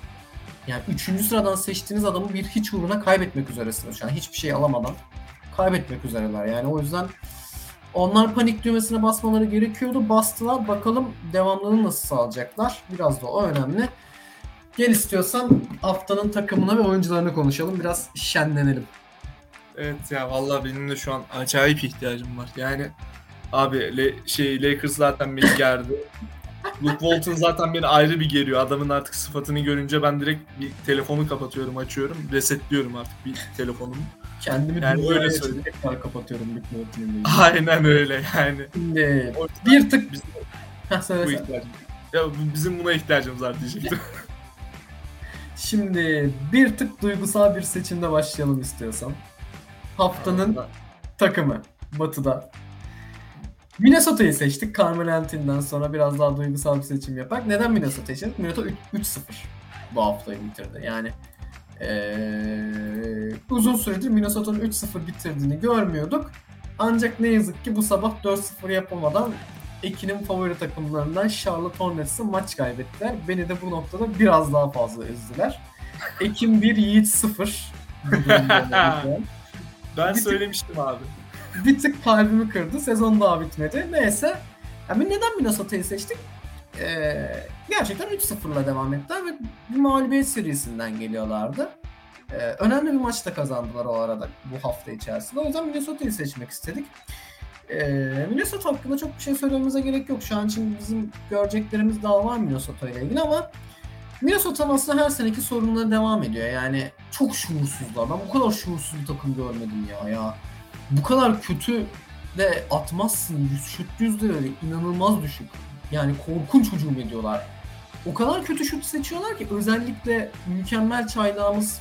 Yani üçüncü sıradan seçtiğiniz adamı bir hiç uğruna kaybetmek üzeresiniz an. Hiçbir şey alamadan kaybetmek üzereler. Yani o yüzden onlar panik düğmesine basmaları gerekiyordu. Bastılar. Bakalım devamlılığını nasıl sağlayacaklar. Biraz da o önemli. Gel istiyorsan haftanın takımına ve oyuncularını konuşalım. Biraz şenlenelim. Evet ya vallahi benim de şu an acayip ihtiyacım var. Yani abi le, şey Lakers zaten beni gerdi. Luke Walton zaten beni ayrı bir geriyor. Adamın artık sıfatını görünce ben direkt bir telefonu kapatıyorum, açıyorum. Resetliyorum artık bir telefonumu. Kendimi Yani dünyaya öyle açıp söyleyeyim. tekrar kapatıyorum ilgili. Aynen öyle yani. Şimdi bir tık... bizim Heh, bu söyle sen. ihtiyacımız. Ya bu- bizim buna ihtiyacımız var diyecektim. [LAUGHS] Şimdi bir tık duygusal bir seçimde başlayalım istiyorsan. Haftanın takımı Batı'da. Minnesota'yı seçtik. Carmelo Anthony'den sonra biraz daha duygusal bir seçim yapak. Neden Minnesota'yı seçtik? Minnesota 3-0 bu haftayı bitirdi. Yani eee, uzun süredir Minnesota'nın 3-0 bitirdiğini görmüyorduk. Ancak ne yazık ki bu sabah 4-0 yapamadan Ekin'in favori takımlarından Charlotte Hornets'ı maç kaybettiler. Beni de bu noktada biraz daha fazla üzdüler. Ekin 1, Yiğit 0. [LAUGHS] Bu durumda Ben Bir tık- söylemiştim abi. bir tık kalbimi kırdı. Sezon daha bitmedi. Neyse. Yani neden Minnesota'yı seçtik? Ee, gerçekten 3-0'la devam ettiler ve bir mağlubiyet serisinden geliyorlardı. Ee, önemli bir maç da kazandılar o arada bu hafta içerisinde. O yüzden Minnesota'yı seçmek istedik. Ee, Minnesota hakkında çok bir şey söylememize gerek yok. Şu an için bizim göreceklerimiz daha var Minnesota ile ilgili ama Minnesota'nın aslında her seneki sorunları devam ediyor. Yani çok şuursuzlar. Ben bu kadar şuursuz bir takım görmedim ya. ya bu kadar kötü de atmazsın. Şut yüzdeleri inanılmaz düşük. Yani korkunç hücum ediyorlar. O kadar kötü şut seçiyorlar ki özellikle mükemmel çaylağımız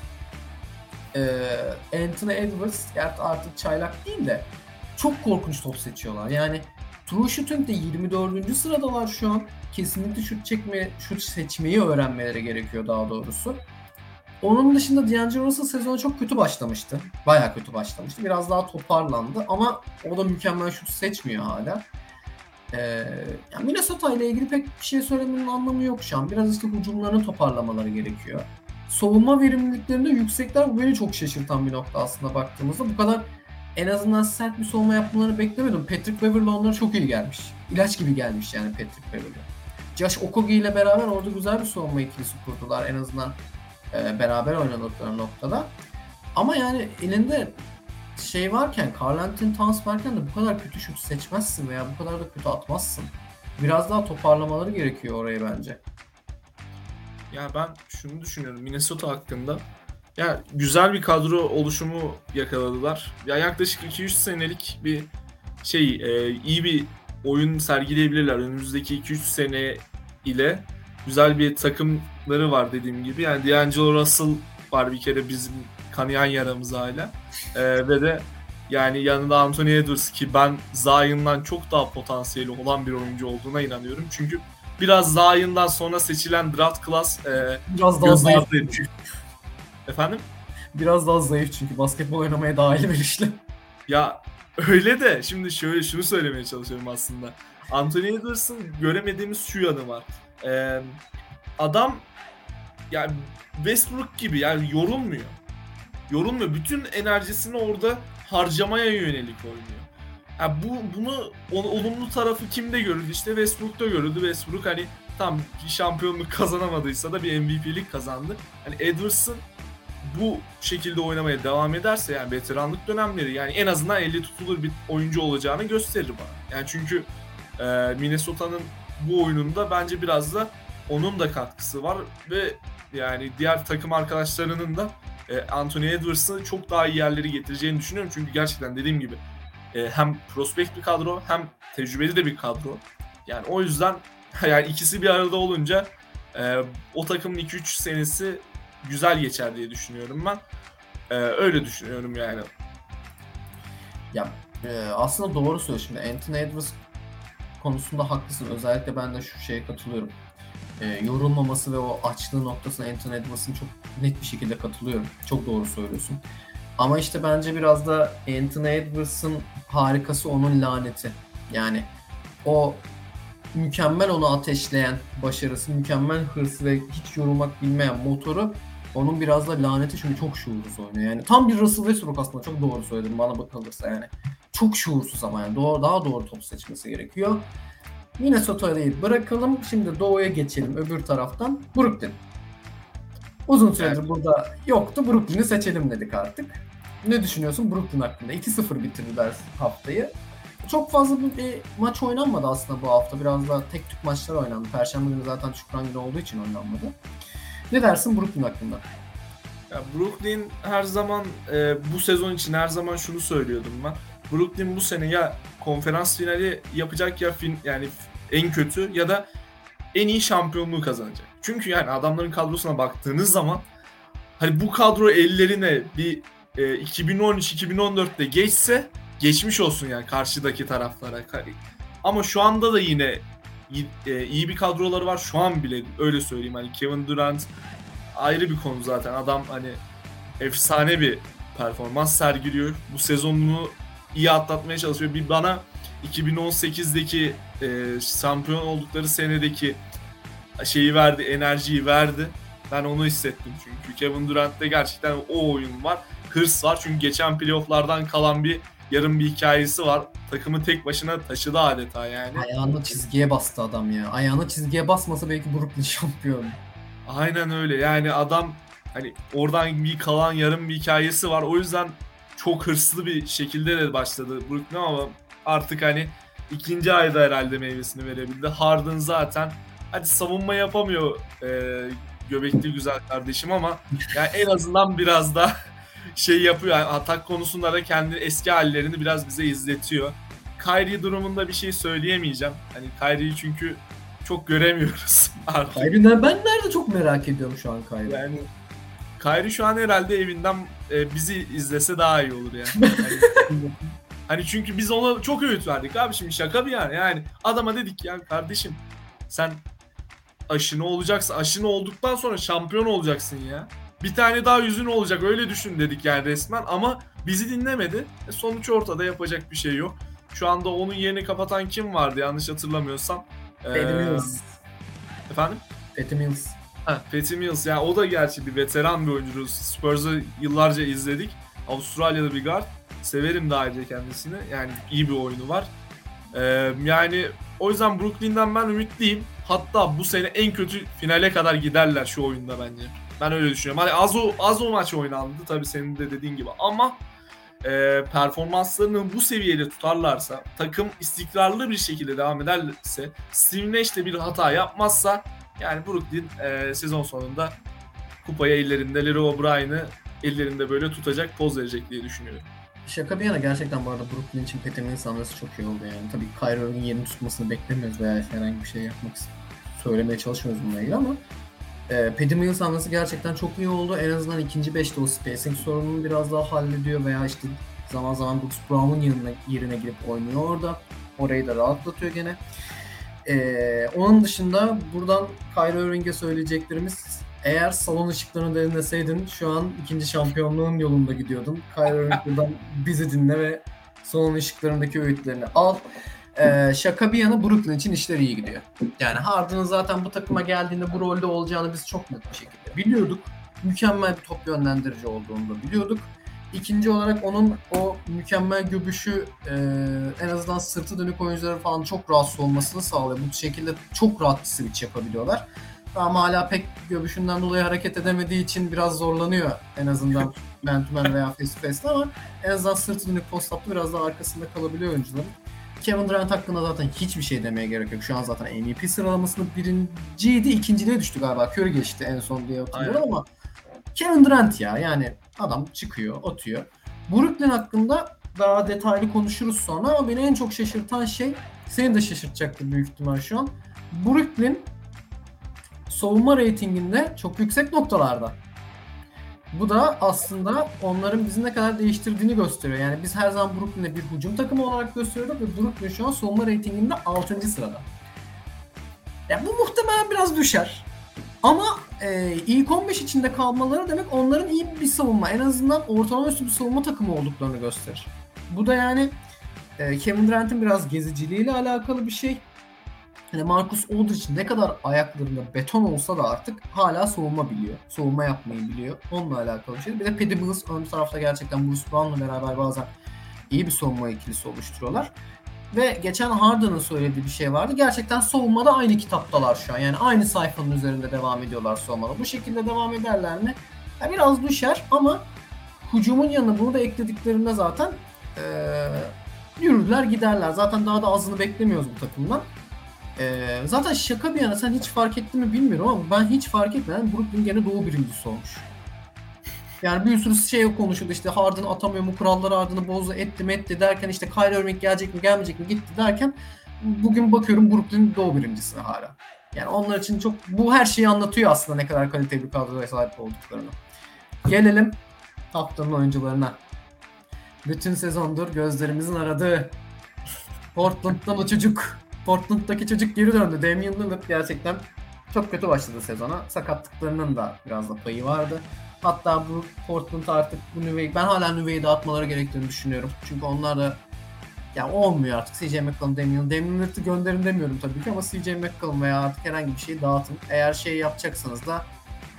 eee Anthony Edwards artık çaylak değil de çok korkunç top seçiyorlar. Yani True Shooting'de 24. sıradalar şu an. Kesinlikle şut çekme, şut seçmeyi öğrenmeleri gerekiyor daha doğrusu. Onun dışında D'Angelo Russell sezona çok kötü başlamıştı. Bayağı kötü başlamıştı. Biraz daha toparlandı ama o da mükemmel şut seçmiyor hala. Ee, yani Minnesota ile ilgili pek bir şey söylemenin anlamı yok şu an. Biraz işte hücumlarını toparlamaları gerekiyor. Savunma verimliliklerinde yüksekler bu beni çok şaşırtan bir nokta aslında baktığımızda. Bu kadar en azından sert bir savunma yapmalarını beklemedim. Patrick Beverly onlara çok iyi gelmiş. İlaç gibi gelmiş yani Patrick Beverly. Josh Okogie ile beraber orada güzel bir savunma ikilisi kurdular en azından e, beraber oynadıkları noktada. Ama yani elinde şey varken, Carl Anthony Towns varken de bu kadar kötü şut seçmezsin veya bu kadar da kötü atmazsın. Biraz daha toparlamaları gerekiyor orayı bence. Ya ben şunu düşünüyorum Minnesota hakkında. Ya güzel bir kadro oluşumu yakaladılar. Ya yaklaşık 2-3 senelik bir şey e, iyi bir oyun sergileyebilirler önümüzdeki 2-3 sene ile güzel bir takımları var dediğim gibi. Yani D'Angelo Russell var bir kere bizim kanayan yaramız hala. E, ve de yani yanında Anthony Edwards ki ben Zion'dan çok daha potansiyeli olan bir oyuncu olduğuna inanıyorum. Çünkü biraz Zion'dan sonra seçilen draft class e, Biraz daha zayıf. ediyor. Efendim? Biraz daha zayıf çünkü basketbol oynamaya daha elverişli. Ya öyle de şimdi şöyle şunu söylemeye çalışıyorum aslında. Anthony Edwards'ın göremediğimiz şu yanı var. Ee, adam yani Westbrook gibi yani yorulmuyor. Yorulmuyor. Bütün enerjisini orada harcamaya yönelik oynuyor. Ya bu bunu olumlu tarafı kimde görüldü? İşte Westbrook'ta görüldü. Westbrook hani tam şampiyonluk kazanamadıysa da bir MVP'lik kazandı. Hani Edwards'ın bu şekilde oynamaya devam ederse yani veteranlık dönemleri yani en azından 50 tutulur bir oyuncu olacağını gösterir bana. Yani çünkü e, Minnesota'nın bu oyununda bence biraz da onun da katkısı var ve yani diğer takım arkadaşlarının da e, Anthony Edwards'ı çok daha iyi yerlere getireceğini düşünüyorum. Çünkü gerçekten dediğim gibi e, hem prospekt bir kadro hem tecrübeli de bir kadro. Yani o yüzden [LAUGHS] yani ikisi bir arada olunca e, o takımın 2-3 senesi güzel geçer diye düşünüyorum ben. E, öyle düşünüyorum yani. Ya e, aslında doğru söylüyor şimdi Anthony Edwards konusunda haklısın. Özellikle ben de şu şeye katılıyorum. E, yorulmaması ve o açlığı noktasına Anthony Edwards'ın çok net bir şekilde katılıyorum. Çok doğru söylüyorsun. Ama işte bence biraz da Anthony Edwards'ın harikası onun laneti. Yani o mükemmel onu ateşleyen başarısı, mükemmel hırsı ve hiç yorulmak bilmeyen motoru onun biraz da laneti çünkü çok şuursuz oynuyor. Yani tam bir Russell Westbrook aslında çok doğru söyledim bana bakılırsa yani. Çok şuursuz ama yani doğru, daha doğru top seçmesi gerekiyor. Minnesota'yı bırakalım. Şimdi Doğu'ya geçelim öbür taraftan. Brooklyn. Uzun süredir Evet. burada yoktu. Brooklyn'i seçelim dedik artık. Ne düşünüyorsun Brooklyn hakkında? 2-0 bitirdiler haftayı. çok fazla bir, maç oynanmadı aslında bu hafta. Biraz daha tek tük maçlar oynandı. Perşembe günü zaten Şükran günü olduğu için oynanmadı. Ne dersin Brooklyn hakkında? Ya Brooklyn her zaman e, bu sezon için her zaman şunu söylüyordum ben. Brooklyn bu sene ya konferans finali yapacak ya fin, yani en kötü ya da en iyi şampiyonluğu kazanacak. Çünkü yani adamların kadrosuna baktığınız zaman hani bu kadro ellerine bir e, 2013-2014'te geçse geçmiş olsun yani karşıdaki taraflara. Ama şu anda da yine e, iyi bir kadroları var. Şu an bile öyle söyleyeyim. Hani Kevin Durant ayrı bir konu zaten. Adam hani efsane bir performans sergiliyor. Bu sezonunu iyi atlatmaya çalışıyor. Bir bana 2018'deki e, şampiyon oldukları senedeki şeyi verdi, enerjiyi verdi. Ben onu hissettim çünkü. Kevin Durant'te gerçekten o oyun var. Hırs var çünkü geçen playofflardan kalan bir yarım bir hikayesi var. Takımı tek başına taşıdı adeta yani. Ayağını çizgiye bastı adam ya. Ayağını çizgiye basmasa belki Brooklyn [LAUGHS] şampiyon. Aynen öyle. Yani adam hani oradan bir kalan yarım bir hikayesi var. O yüzden çok hırslı bir şekilde de başladı Brooklyn ama artık hani ikinci ayda herhalde meyvesini verebildi. Harden zaten hadi savunma yapamıyor e, göbekli güzel kardeşim ama [LAUGHS] yani en azından biraz da şey yapıyor. Yani atak konusunda da kendi eski hallerini biraz bize izletiyor. Kyrie durumunda bir şey söyleyemeyeceğim. Hani Kyrie'yi çünkü çok göremiyoruz [LAUGHS] artık. Kyrie'den ben nerede çok merak ediyorum şu an Kyrie. Yani Kyrie şu an herhalde evinden e, bizi izlese daha iyi olur yani. [LAUGHS] hani, hani çünkü biz ona çok öğüt verdik abi şimdi şaka bir yani. Yani adama dedik ya kardeşim sen aşını olacaksın. Aşını olduktan sonra şampiyon olacaksın ya. Bir tane daha yüzün olacak öyle düşün dedik yani resmen ama bizi dinlemedi. E, sonuç ortada yapacak bir şey yok. Şu anda onun yerini kapatan kim vardı yanlış hatırlamıyorsam. Ee, Mills. Efendim? Patty Mills. Ha, Patty Mills. Yani o da gerçi bir veteran bir oyuncu. Spurs'ı yıllarca izledik. Avustralya'da bir guard. Severim de ayrıca kendisini. Yani iyi bir oyunu var. Ee, yani o yüzden Brooklyn'den ben ümitliyim. Hatta bu sene en kötü finale kadar giderler şu oyunda bence. Ben öyle düşünüyorum. Hani az o, az o maç oynandı tabii senin de dediğin gibi ama e, performanslarını bu seviyede tutarlarsa, takım istikrarlı bir şekilde devam ederse, Steve Nash de bir hata yapmazsa yani Brooklyn e, sezon sonunda kupayı ellerinde, Larry O'Brien'i ellerinde böyle tutacak, poz verecek diye düşünüyorum. Şaka bir yana gerçekten bu arada Brooklyn için Mills hamlesi çok iyi oldu yani. Tabii Kyrie Irving'in yerini tutmasını beklemiyoruz veya herhangi bir şey yapmak söylemeye çalışmıyoruz bununla ilgili ama e, Patty Mills hamlesi gerçekten çok iyi oldu. En azından ikinci beşte o spacing sorununu biraz daha hallediyor veya işte zaman zaman Brooks Brown'un yerine, yerine girip oynuyor orada. Orayı da rahatlatıyor gene. Ee, onun dışında buradan Kyrie Irving'e söyleyeceklerimiz eğer salon ışıklarını dinleseydin şu an ikinci şampiyonluğun yolunda gidiyordun. Kyrie Irving [LAUGHS] buradan bizi dinle ve salon ışıklarındaki öğütlerini al. Ee, şaka bir yana Brooklyn için işler iyi gidiyor. Yani Harden'ın zaten bu takıma geldiğinde bu rolde olacağını biz çok net bir şekilde biliyorduk. Mükemmel bir top yönlendirici olduğunu da biliyorduk. İkinci olarak onun o mükemmel göbüşü e, en azından sırtı dönük oyuncuların falan çok rahatsız olmasını sağlıyor. Bu şekilde çok rahat switch yapabiliyorlar. Ama hala pek göbüşünden dolayı hareket edemediği için biraz zorlanıyor en azından [LAUGHS] man to man veya face to face'de ama en azından sırtı dönük post up'ta biraz daha arkasında kalabiliyor oyuncuların. Kevin Durant hakkında zaten hiçbir şey demeye gerek yok. Şu an zaten MVP sıralamasında birinciydi, ikinciliğe düştü galiba. Curry geçti en son diye hatırlıyorum ama Kevin Durant ya yani adam çıkıyor, atıyor. Brooklyn hakkında daha detaylı konuşuruz sonra ama beni en çok şaşırtan şey seni de şaşırtacaktır büyük ihtimal şu an. Brooklyn savunma reytinginde çok yüksek noktalarda. Bu da aslında onların bizi ne kadar değiştirdiğini gösteriyor. Yani biz her zaman Brooklyn'e bir hücum takımı olarak gösteriyorduk ve Brooklyn şu an savunma reytinginde 6. sırada. Yani bu muhtemelen biraz düşer. Ama e, ilk 15 içinde kalmaları demek onların iyi bir savunma, en azından ortalama üstü bir savunma takımı olduklarını gösterir. Bu da yani e, Kevin Durant'in biraz geziciliğiyle alakalı bir şey. Hani Marcus Aldridge ne kadar ayaklarında beton olsa da artık hala savunma biliyor. Savunma yapmayı biliyor. Onunla alakalı bir şey. Bir de Paddy Mills ön tarafta gerçekten Bruce Brown'la beraber bazen iyi bir savunma ikilisi oluşturuyorlar. Ve geçen Harden'ın söylediği bir şey vardı. Gerçekten savunmada aynı kitaptalar şu an. Yani aynı sayfanın üzerinde devam ediyorlar savunmada. Bu şekilde devam ederler mi? Yani biraz düşer ama hücumun yanına bunu da eklediklerinde zaten ee, yürürler giderler. Zaten daha da azını beklemiyoruz bu takımdan. Ee, zaten şaka bir yana sen hiç fark ettin mi bilmiyorum ama ben hiç fark etmeden Brooklyn gene doğu birincisi olmuş. Yani bir sürü şey konuşuldu işte Harden atamıyor mu kuralları Harden'ı bozdu etti mi etti derken işte Kyrie Irving gelecek mi gelmeyecek mi gitti derken bugün bakıyorum Brooklyn doğu birincisi hala. Yani onlar için çok bu her şeyi anlatıyor aslında ne kadar kaliteli bir kadroya sahip olduklarını. Gelelim haftanın oyuncularına. Bütün sezondur gözlerimizin aradığı Portland'dan o çocuk. Portland'daki çocuk geri döndü. Damian Lillard gerçekten çok kötü başladı sezona. Sakatlıklarının da biraz da payı vardı. Hatta bu Portland artık bu Nüveyi, ben hala Nüveyi dağıtmaları gerektiğini düşünüyorum. Çünkü onlar da ya olmuyor artık CJ McCollum, Damian. Damian Lillard'ı gönderin demiyorum tabii ki ama CJ McCollum veya artık herhangi bir şeyi dağıtın. Eğer şey yapacaksanız da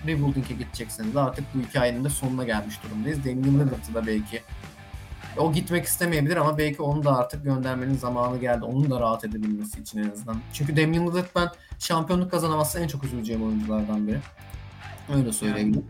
rebuilding'e gidecekseniz de artık bu hikayenin de sonuna gelmiş durumdayız. Damian Lillard'ı da belki o gitmek istemeyebilir ama belki onu da artık göndermenin zamanı geldi. Onun da rahat edebilmesi için en azından. Çünkü Damian Lillard ben şampiyonluk kazanamazsa en çok üzüleceğim oyunculardan biri. Öyle söyleyebilirim.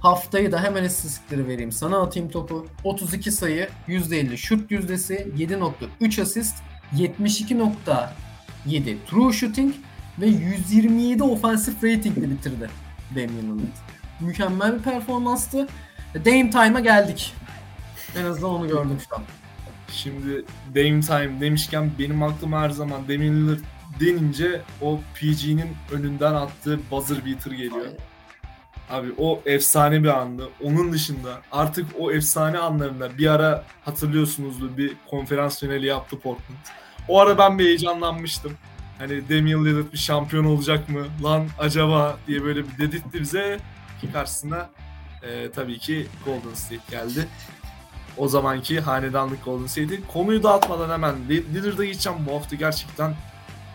Haftayı da hemen istatistikleri vereyim. Sana atayım topu. 32 sayı, %50 şut yüzdesi, 7.3 asist, 72.7 true shooting ve 127 offensive ratingle bitirdi Damian Lillard. Mükemmel bir performanstı. Dame Time'a geldik. En azından onu gördüm şu an. Şimdi Dame Time demişken benim aklıma her zaman Damian Lillard denince o PG'nin önünden attığı buzzer beater geliyor. Abi o efsane bir andı. Onun dışında artık o efsane anlarında bir ara hatırlıyorsunuzdur bir konferans finali yaptı Portland. O ara ben bir heyecanlanmıştım. Hani Damian Lillard bir şampiyon olacak mı? Lan acaba diye böyle bir dedirtti bize. Ki karşısına e, tabii ki Golden State geldi. O zamanki hanedanlık Golden State'i. Konuyu dağıtmadan hemen Lillard'a geçeceğim bu hafta gerçekten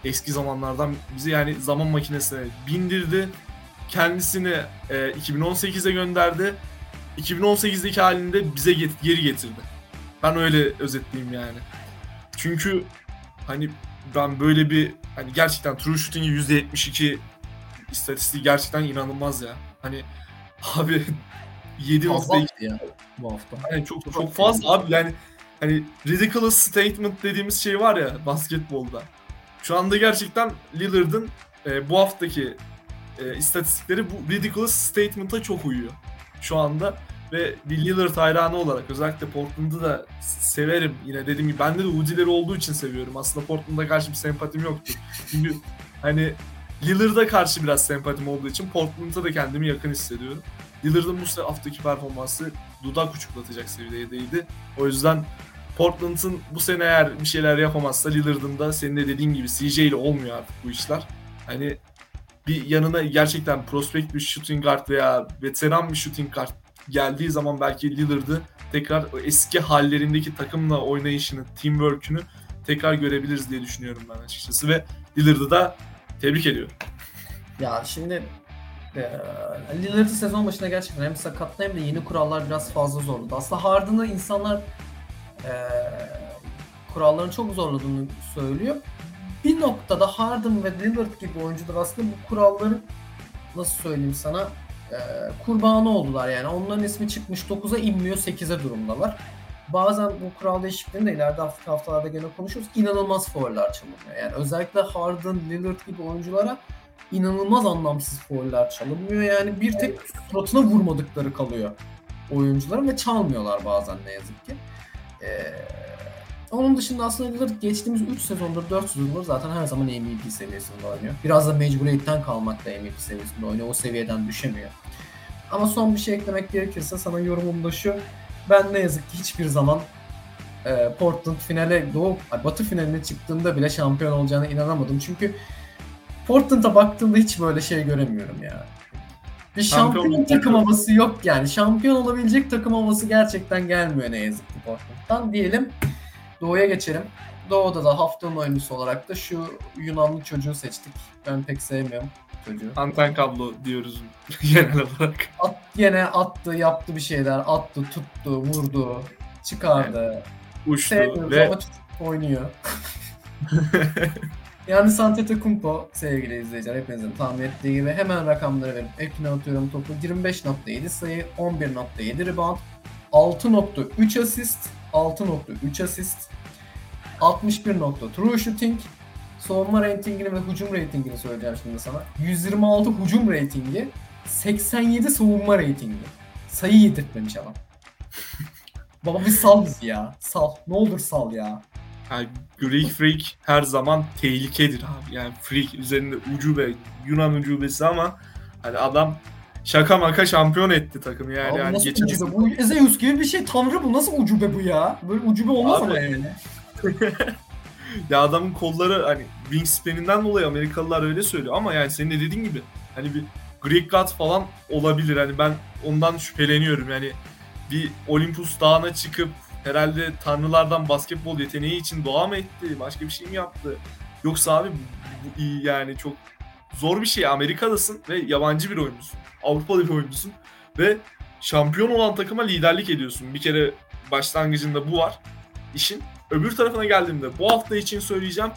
eski zamanlardan bizi yani zaman makinesine bindirdi kendisini e, 2018'e gönderdi. 2018'deki halinde bize get- geri getirdi. Ben öyle özetleyeyim yani. Çünkü hani ben böyle bir hani gerçekten true shooting'i %72 istatistiği gerçekten inanılmaz ya. Hani [LAUGHS] abi 7 Fazla ya bu hafta. Yani çok çok fazla abi yani hani ridiculous statement dediğimiz şey var ya basketbolda. Şu anda gerçekten Lillard'ın e, bu haftaki e, istatistikleri bu ridiculous statement'a çok uyuyor şu anda. Ve bir Lillard hayranı olarak özellikle Portland'ı da severim. Yine dediğim gibi bende de Udi'leri olduğu için seviyorum. Aslında Portland'a karşı bir sempatim yoktu. Çünkü hani Lillard'a karşı biraz sempatim olduğu için Portland'a da kendimi yakın hissediyorum. Lillard'ın bu haftaki performansı dudak uçuklatacak seviyedeydi. O yüzden Portland'ın bu sene eğer bir şeyler yapamazsa Lillard'ın da senin de dediğin gibi CJ ile olmuyor artık bu işler. Hani bir yanına gerçekten prospect bir shooting guard veya veteran bir shooting guard geldiği zaman belki Lillard'ı tekrar eski hallerindeki takımla oynayışını, teamwork'ünü tekrar görebiliriz diye düşünüyorum ben açıkçası ve Lillard'ı da tebrik ediyorum. Ya şimdi Lillard'ı sezon başında gerçekten hem sakatlı hem de yeni kurallar biraz fazla zorladı. Aslında Harden'ı insanlar e, kuralların çok zorladığını söylüyor bir noktada Harden ve Lillard gibi oyuncular aslında bu kuralların nasıl söyleyeyim sana e, kurbanı oldular yani. Onların ismi çıkmış 9'a inmiyor 8'e durumdalar. Bazen bu kural değişikliğinde ileride hafta haftalarda gene konuşuruz. İnanılmaz fauller çalınıyor. Yani özellikle Harden, Lillard gibi oyunculara inanılmaz anlamsız fauller çalınmıyor. Yani bir tek suratına vurmadıkları kalıyor oyuncuların ve çalmıyorlar bazen ne yazık ki. Ee, onun dışında aslında Lillard geçtiğimiz 3 sezondur, 4 sezondur zaten her zaman MVP seviyesinde oynuyor. Biraz da mecburiyetten kalmakla MVP seviyesinde oynuyor. O seviyeden düşemiyor. Ama son bir şey eklemek gerekirse sana yorumum da şu. Ben ne yazık ki hiçbir zaman e, Portland finale, Doğu, Batı finaline çıktığında bile şampiyon olacağına inanamadım. Çünkü Portland'a baktığımda hiç böyle şey göremiyorum ya. Bir şampiyon, şampiyon takım havası yok yani. Şampiyon olabilecek takım havası gerçekten gelmiyor ne yazık ki Portland'dan diyelim. Doğu'ya geçelim. Doğu'da da haftanın oyuncusu olarak da şu Yunanlı çocuğu seçtik. Ben pek sevmiyorum çocuğu. Anten kablo diyoruz [LAUGHS] genel olarak. At, yine attı, yaptı bir şeyler. Attı, tuttu, vurdu, çıkardı. Evet. Uçtu ve... ama oynuyor. [LAUGHS] yani Santetecumpo sevgili izleyiciler hepinizin tahmin ettiği gibi hemen rakamları verip ekine atıyorum topu. 25.7 sayı, 11.7 rebound, 6.3 asist, 6.3 asist, 61 nokta true shooting. Savunma ratingini ve hücum ratingini söyleyeceğim şimdi sana. 126 hücum ratingi, 87 savunma ratingi. Sayı yedirtmemiş adam. [LAUGHS] Baba bir sal bizi ya. Sal. Ne olur sal ya. Yani Greek Freak her zaman tehlikedir abi. Yani Freak üzerinde ucube, Yunan ucubesi ama hani adam şaka maka şampiyon etti takımı yani. Abi yani nasıl geçen ucube bu? Ezeus gibi bir şey. Tanrı bu. Nasıl ucube bu ya? Böyle ucube olmaz Abi, ama yani. [LAUGHS] ya adamın kolları hani wingspaninden dolayı Amerikalılar öyle söylüyor ama yani senin de dediğin gibi hani bir Greek God falan olabilir. Hani ben ondan şüpheleniyorum. Yani bir Olympus dağına çıkıp herhalde tanrılardan basketbol yeteneği için dua mı etti? Başka bir şey mi yaptı? Yoksa abi bu, iyi yani çok zor bir şey. Amerika'dasın ve yabancı bir oyuncusun. Avrupalı bir oyuncusun ve şampiyon olan takıma liderlik ediyorsun. Bir kere başlangıcında bu var işin. Öbür tarafına geldiğimde bu hafta için söyleyeceğim.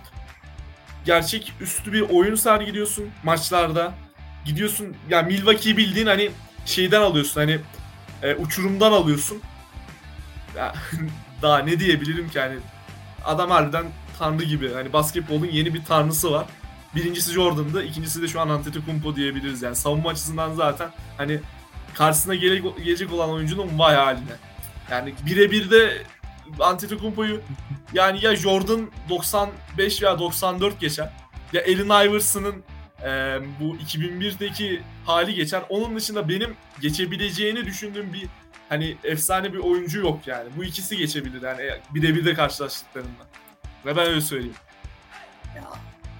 Gerçek üstü bir oyun sergiliyorsun maçlarda. Gidiyorsun ya yani Milwaukee'yi bildiğin hani şeyden alıyorsun hani e, uçurumdan alıyorsun. [LAUGHS] Daha ne diyebilirim ki hani adam harbiden tanrı gibi. Hani basketbolun yeni bir tanrısı var. Birincisi Jordan'dı, ikincisi de şu an Antetokounmpo diyebiliriz yani. Savunma açısından zaten hani karşısına gele, gelecek olan oyuncunun vay haline. Yani birebir de Antetokounmpo'yu yani ya Jordan 95 veya 94 geçer ya Allen Iverson'ın e, bu 2001'deki hali geçer. Onun dışında benim geçebileceğini düşündüğüm bir hani efsane bir oyuncu yok yani. Bu ikisi geçebilir yani birebir de karşılaştıklarında. Ve ben öyle söyleyeyim. Ya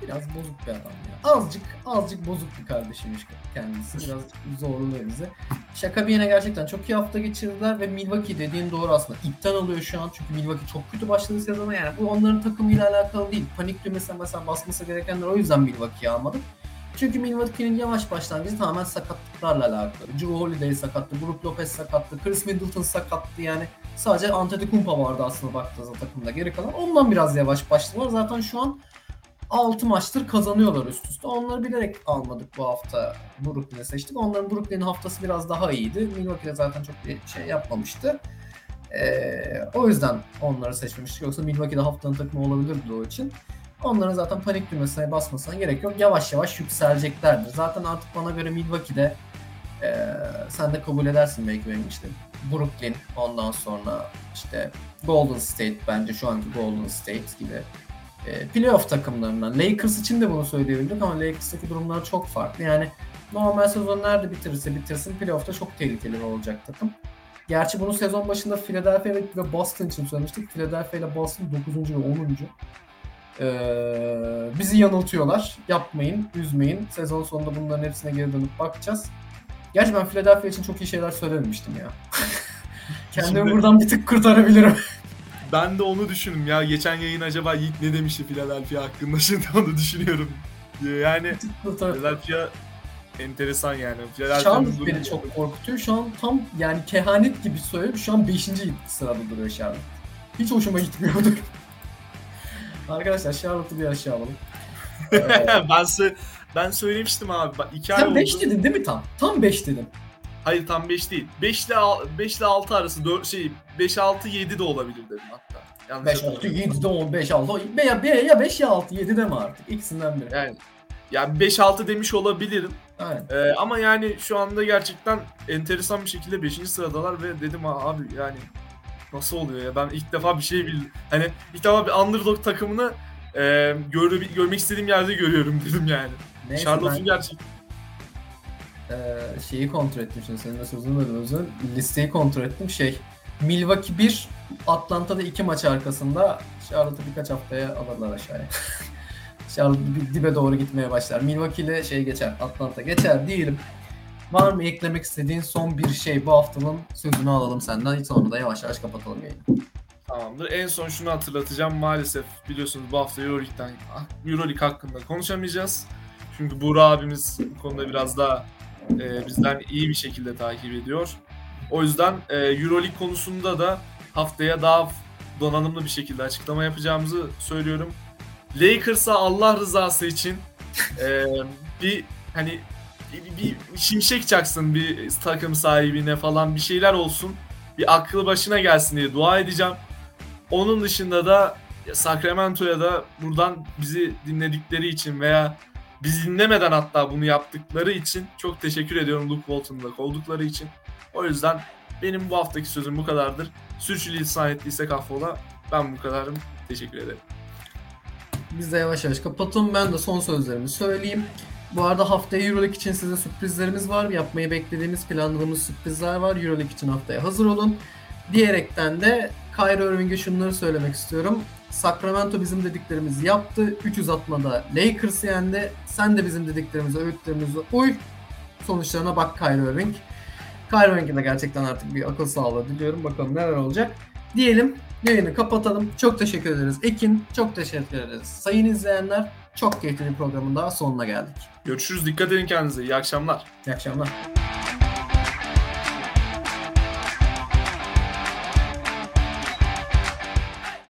biraz bozuk bir adam ya. Azıcık azıcık bozuk bir kardeşimiz kendisi. Biraz zorluyor bizi. Şaka bir yana gerçekten çok iyi hafta geçirdiler ve Milwaukee dediğin doğru aslında. İpten alıyor şu an çünkü Milwaukee çok kötü başladı sezona yani. Bu onların takımıyla alakalı değil. Panik düğmesine mesela basması gerekenler o yüzden Milwaukee'yi almadım. Çünkü Milwaukee'nin yavaş başlangıcı tamamen sakatlıklarla alakalı. Drew Holiday sakattı, Brook Lopez sakattı, Chris Middleton sakattı yani. Sadece Antetokounmpo vardı aslında baktığınızda takımda geri kalan. Ondan biraz yavaş başladılar. Zaten şu an 6 maçtır kazanıyorlar üst üste. Onları bilerek almadık bu hafta Brooklyn'e seçtik. Onların Brooklyn'in haftası biraz daha iyiydi. Milwaukee zaten çok bir şey yapmamıştı. Ee, o yüzden onları seçmemiştik. Yoksa Milwaukee'de haftanın takımı olabilirdi o için. Onların zaten panik düğmesine basmasına gerek yok. Yavaş yavaş yükseleceklerdir. Zaten artık bana göre Milwaukee'de e, sen de kabul edersin belki benim işte Brooklyn ondan sonra işte Golden State bence şu anki Golden State gibi e, playoff takımlarından. Lakers için de bunu söyleyebildik ama Lakers'taki durumlar çok farklı. Yani normal sezon nerede bitirirse bitirsin playoff'ta çok tehlikeli olacak takım. Gerçi bunu sezon başında Philadelphia ve Boston için söylemiştik. Philadelphia ile Boston 9. ve 10. Ee, bizi yanıltıyorlar. Yapmayın, üzmeyin. Sezon sonunda bunların hepsine geri dönüp bakacağız. Gerçi ben Philadelphia için çok iyi şeyler söylememiştim ya. [LAUGHS] Kendimi Şimdi- buradan bir tık kurtarabilirim. [LAUGHS] Ben de onu düşündüm ya. Geçen yayın acaba Yiğit ne demişti Philadelphia hakkında [LAUGHS] şimdi onu düşünüyorum. Yani Philadelphia enteresan yani. Charlotte durumu- beni çok korkutuyor. Şu an tam yani kehanet gibi söylüyorum. Şu an 5. sırada duruyor Charlotte. Hiç hoşuma gitmiyordu. Arkadaşlar Charlotte'ı bir aşağı alalım. [LAUGHS] Ben, sö- ben söylemiştim abi. Bak, iki ay sen oldu. 5 dedin değil mi tam? Tam 5 dedin. Hayır tam 5 değil. 5 ile al- 5 ile 6 arası 4 şey 5 6 7 de olabilir dedim hatta. Yanlış 5, 6, hatırlamıyorum. 7, 10, 5, 6, ya, ya, ya 5 ya 6, 7 deme artık. İkisinden biri. Yani yani 5 6 demiş olabilirim. Aynen. Ee, ama yani şu anda gerçekten enteresan bir şekilde 5. sıradalar ve dedim "Ha, abi yani nasıl oluyor ya ben ilk defa bir şey bildim. Hani ilk defa bir underdog takımını e, gör- görmek istediğim yerde görüyorum [LAUGHS] dedim yani. Neyse Charlotte'un gerçek ben e, şeyi kontrol ettim şimdi senin de sözünü böldüm özür. Listeyi kontrol ettim şey. Milwaukee 1, Atlanta'da 2 maç arkasında Charlotte'ı birkaç haftaya alırlar aşağıya. [LAUGHS] Charlotte dibe doğru gitmeye başlar. Milwaukee ile şey geçer, Atlanta geçer diyelim. Var mı eklemek istediğin son bir şey bu haftanın sözünü alalım senden. Sonra da yavaş yavaş kapatalım yayını. Tamamdır. En son şunu hatırlatacağım. Maalesef biliyorsunuz bu hafta Euroleague'den Euroleague hakkında konuşamayacağız. Çünkü Buğra abimiz bu konuda biraz daha e, bizden iyi bir şekilde takip ediyor. O yüzden e, Euroleague konusunda da haftaya daha donanımlı bir şekilde açıklama yapacağımızı söylüyorum. Lakers'a Allah rızası için e, bir hani bir, bir şimşek çaksın bir takım sahibine falan bir şeyler olsun. Bir aklı başına gelsin diye dua edeceğim. Onun dışında da Ya Sacramento'ya da buradan bizi dinledikleri için veya biz dinlemeden hatta bunu yaptıkları için çok teşekkür ediyorum Luke Walton'da kovdukları için. O yüzden benim bu haftaki sözüm bu kadardır. Sürçülisan ettiysek affola. Ben bu kadarım. Teşekkür ederim. Biz de yavaş yavaş kapatalım. Ben de son sözlerimi söyleyeyim. Bu arada haftaya Euroleague için size sürprizlerimiz var. Yapmayı beklediğimiz, planladığımız sürprizler var. Euroleague için haftaya hazır olun. Diyerekten de Kyrie Irving'e şunları söylemek istiyorum. Sacramento bizim dediklerimizi yaptı. 3 uzatmada Lakers yendi. Sen de bizim dediklerimize, öğütlerimize uy. Sonuçlarına bak Kyrie Irving. Kyrie Irving'e de gerçekten artık bir akıl sağlığı diliyorum. Bakalım neler olacak. Diyelim yayını kapatalım. Çok teşekkür ederiz Ekin. Çok teşekkür ederiz sayın izleyenler. Çok keyifli bir programın daha sonuna geldik. Görüşürüz. Dikkat edin kendinize. İyi akşamlar. İyi akşamlar.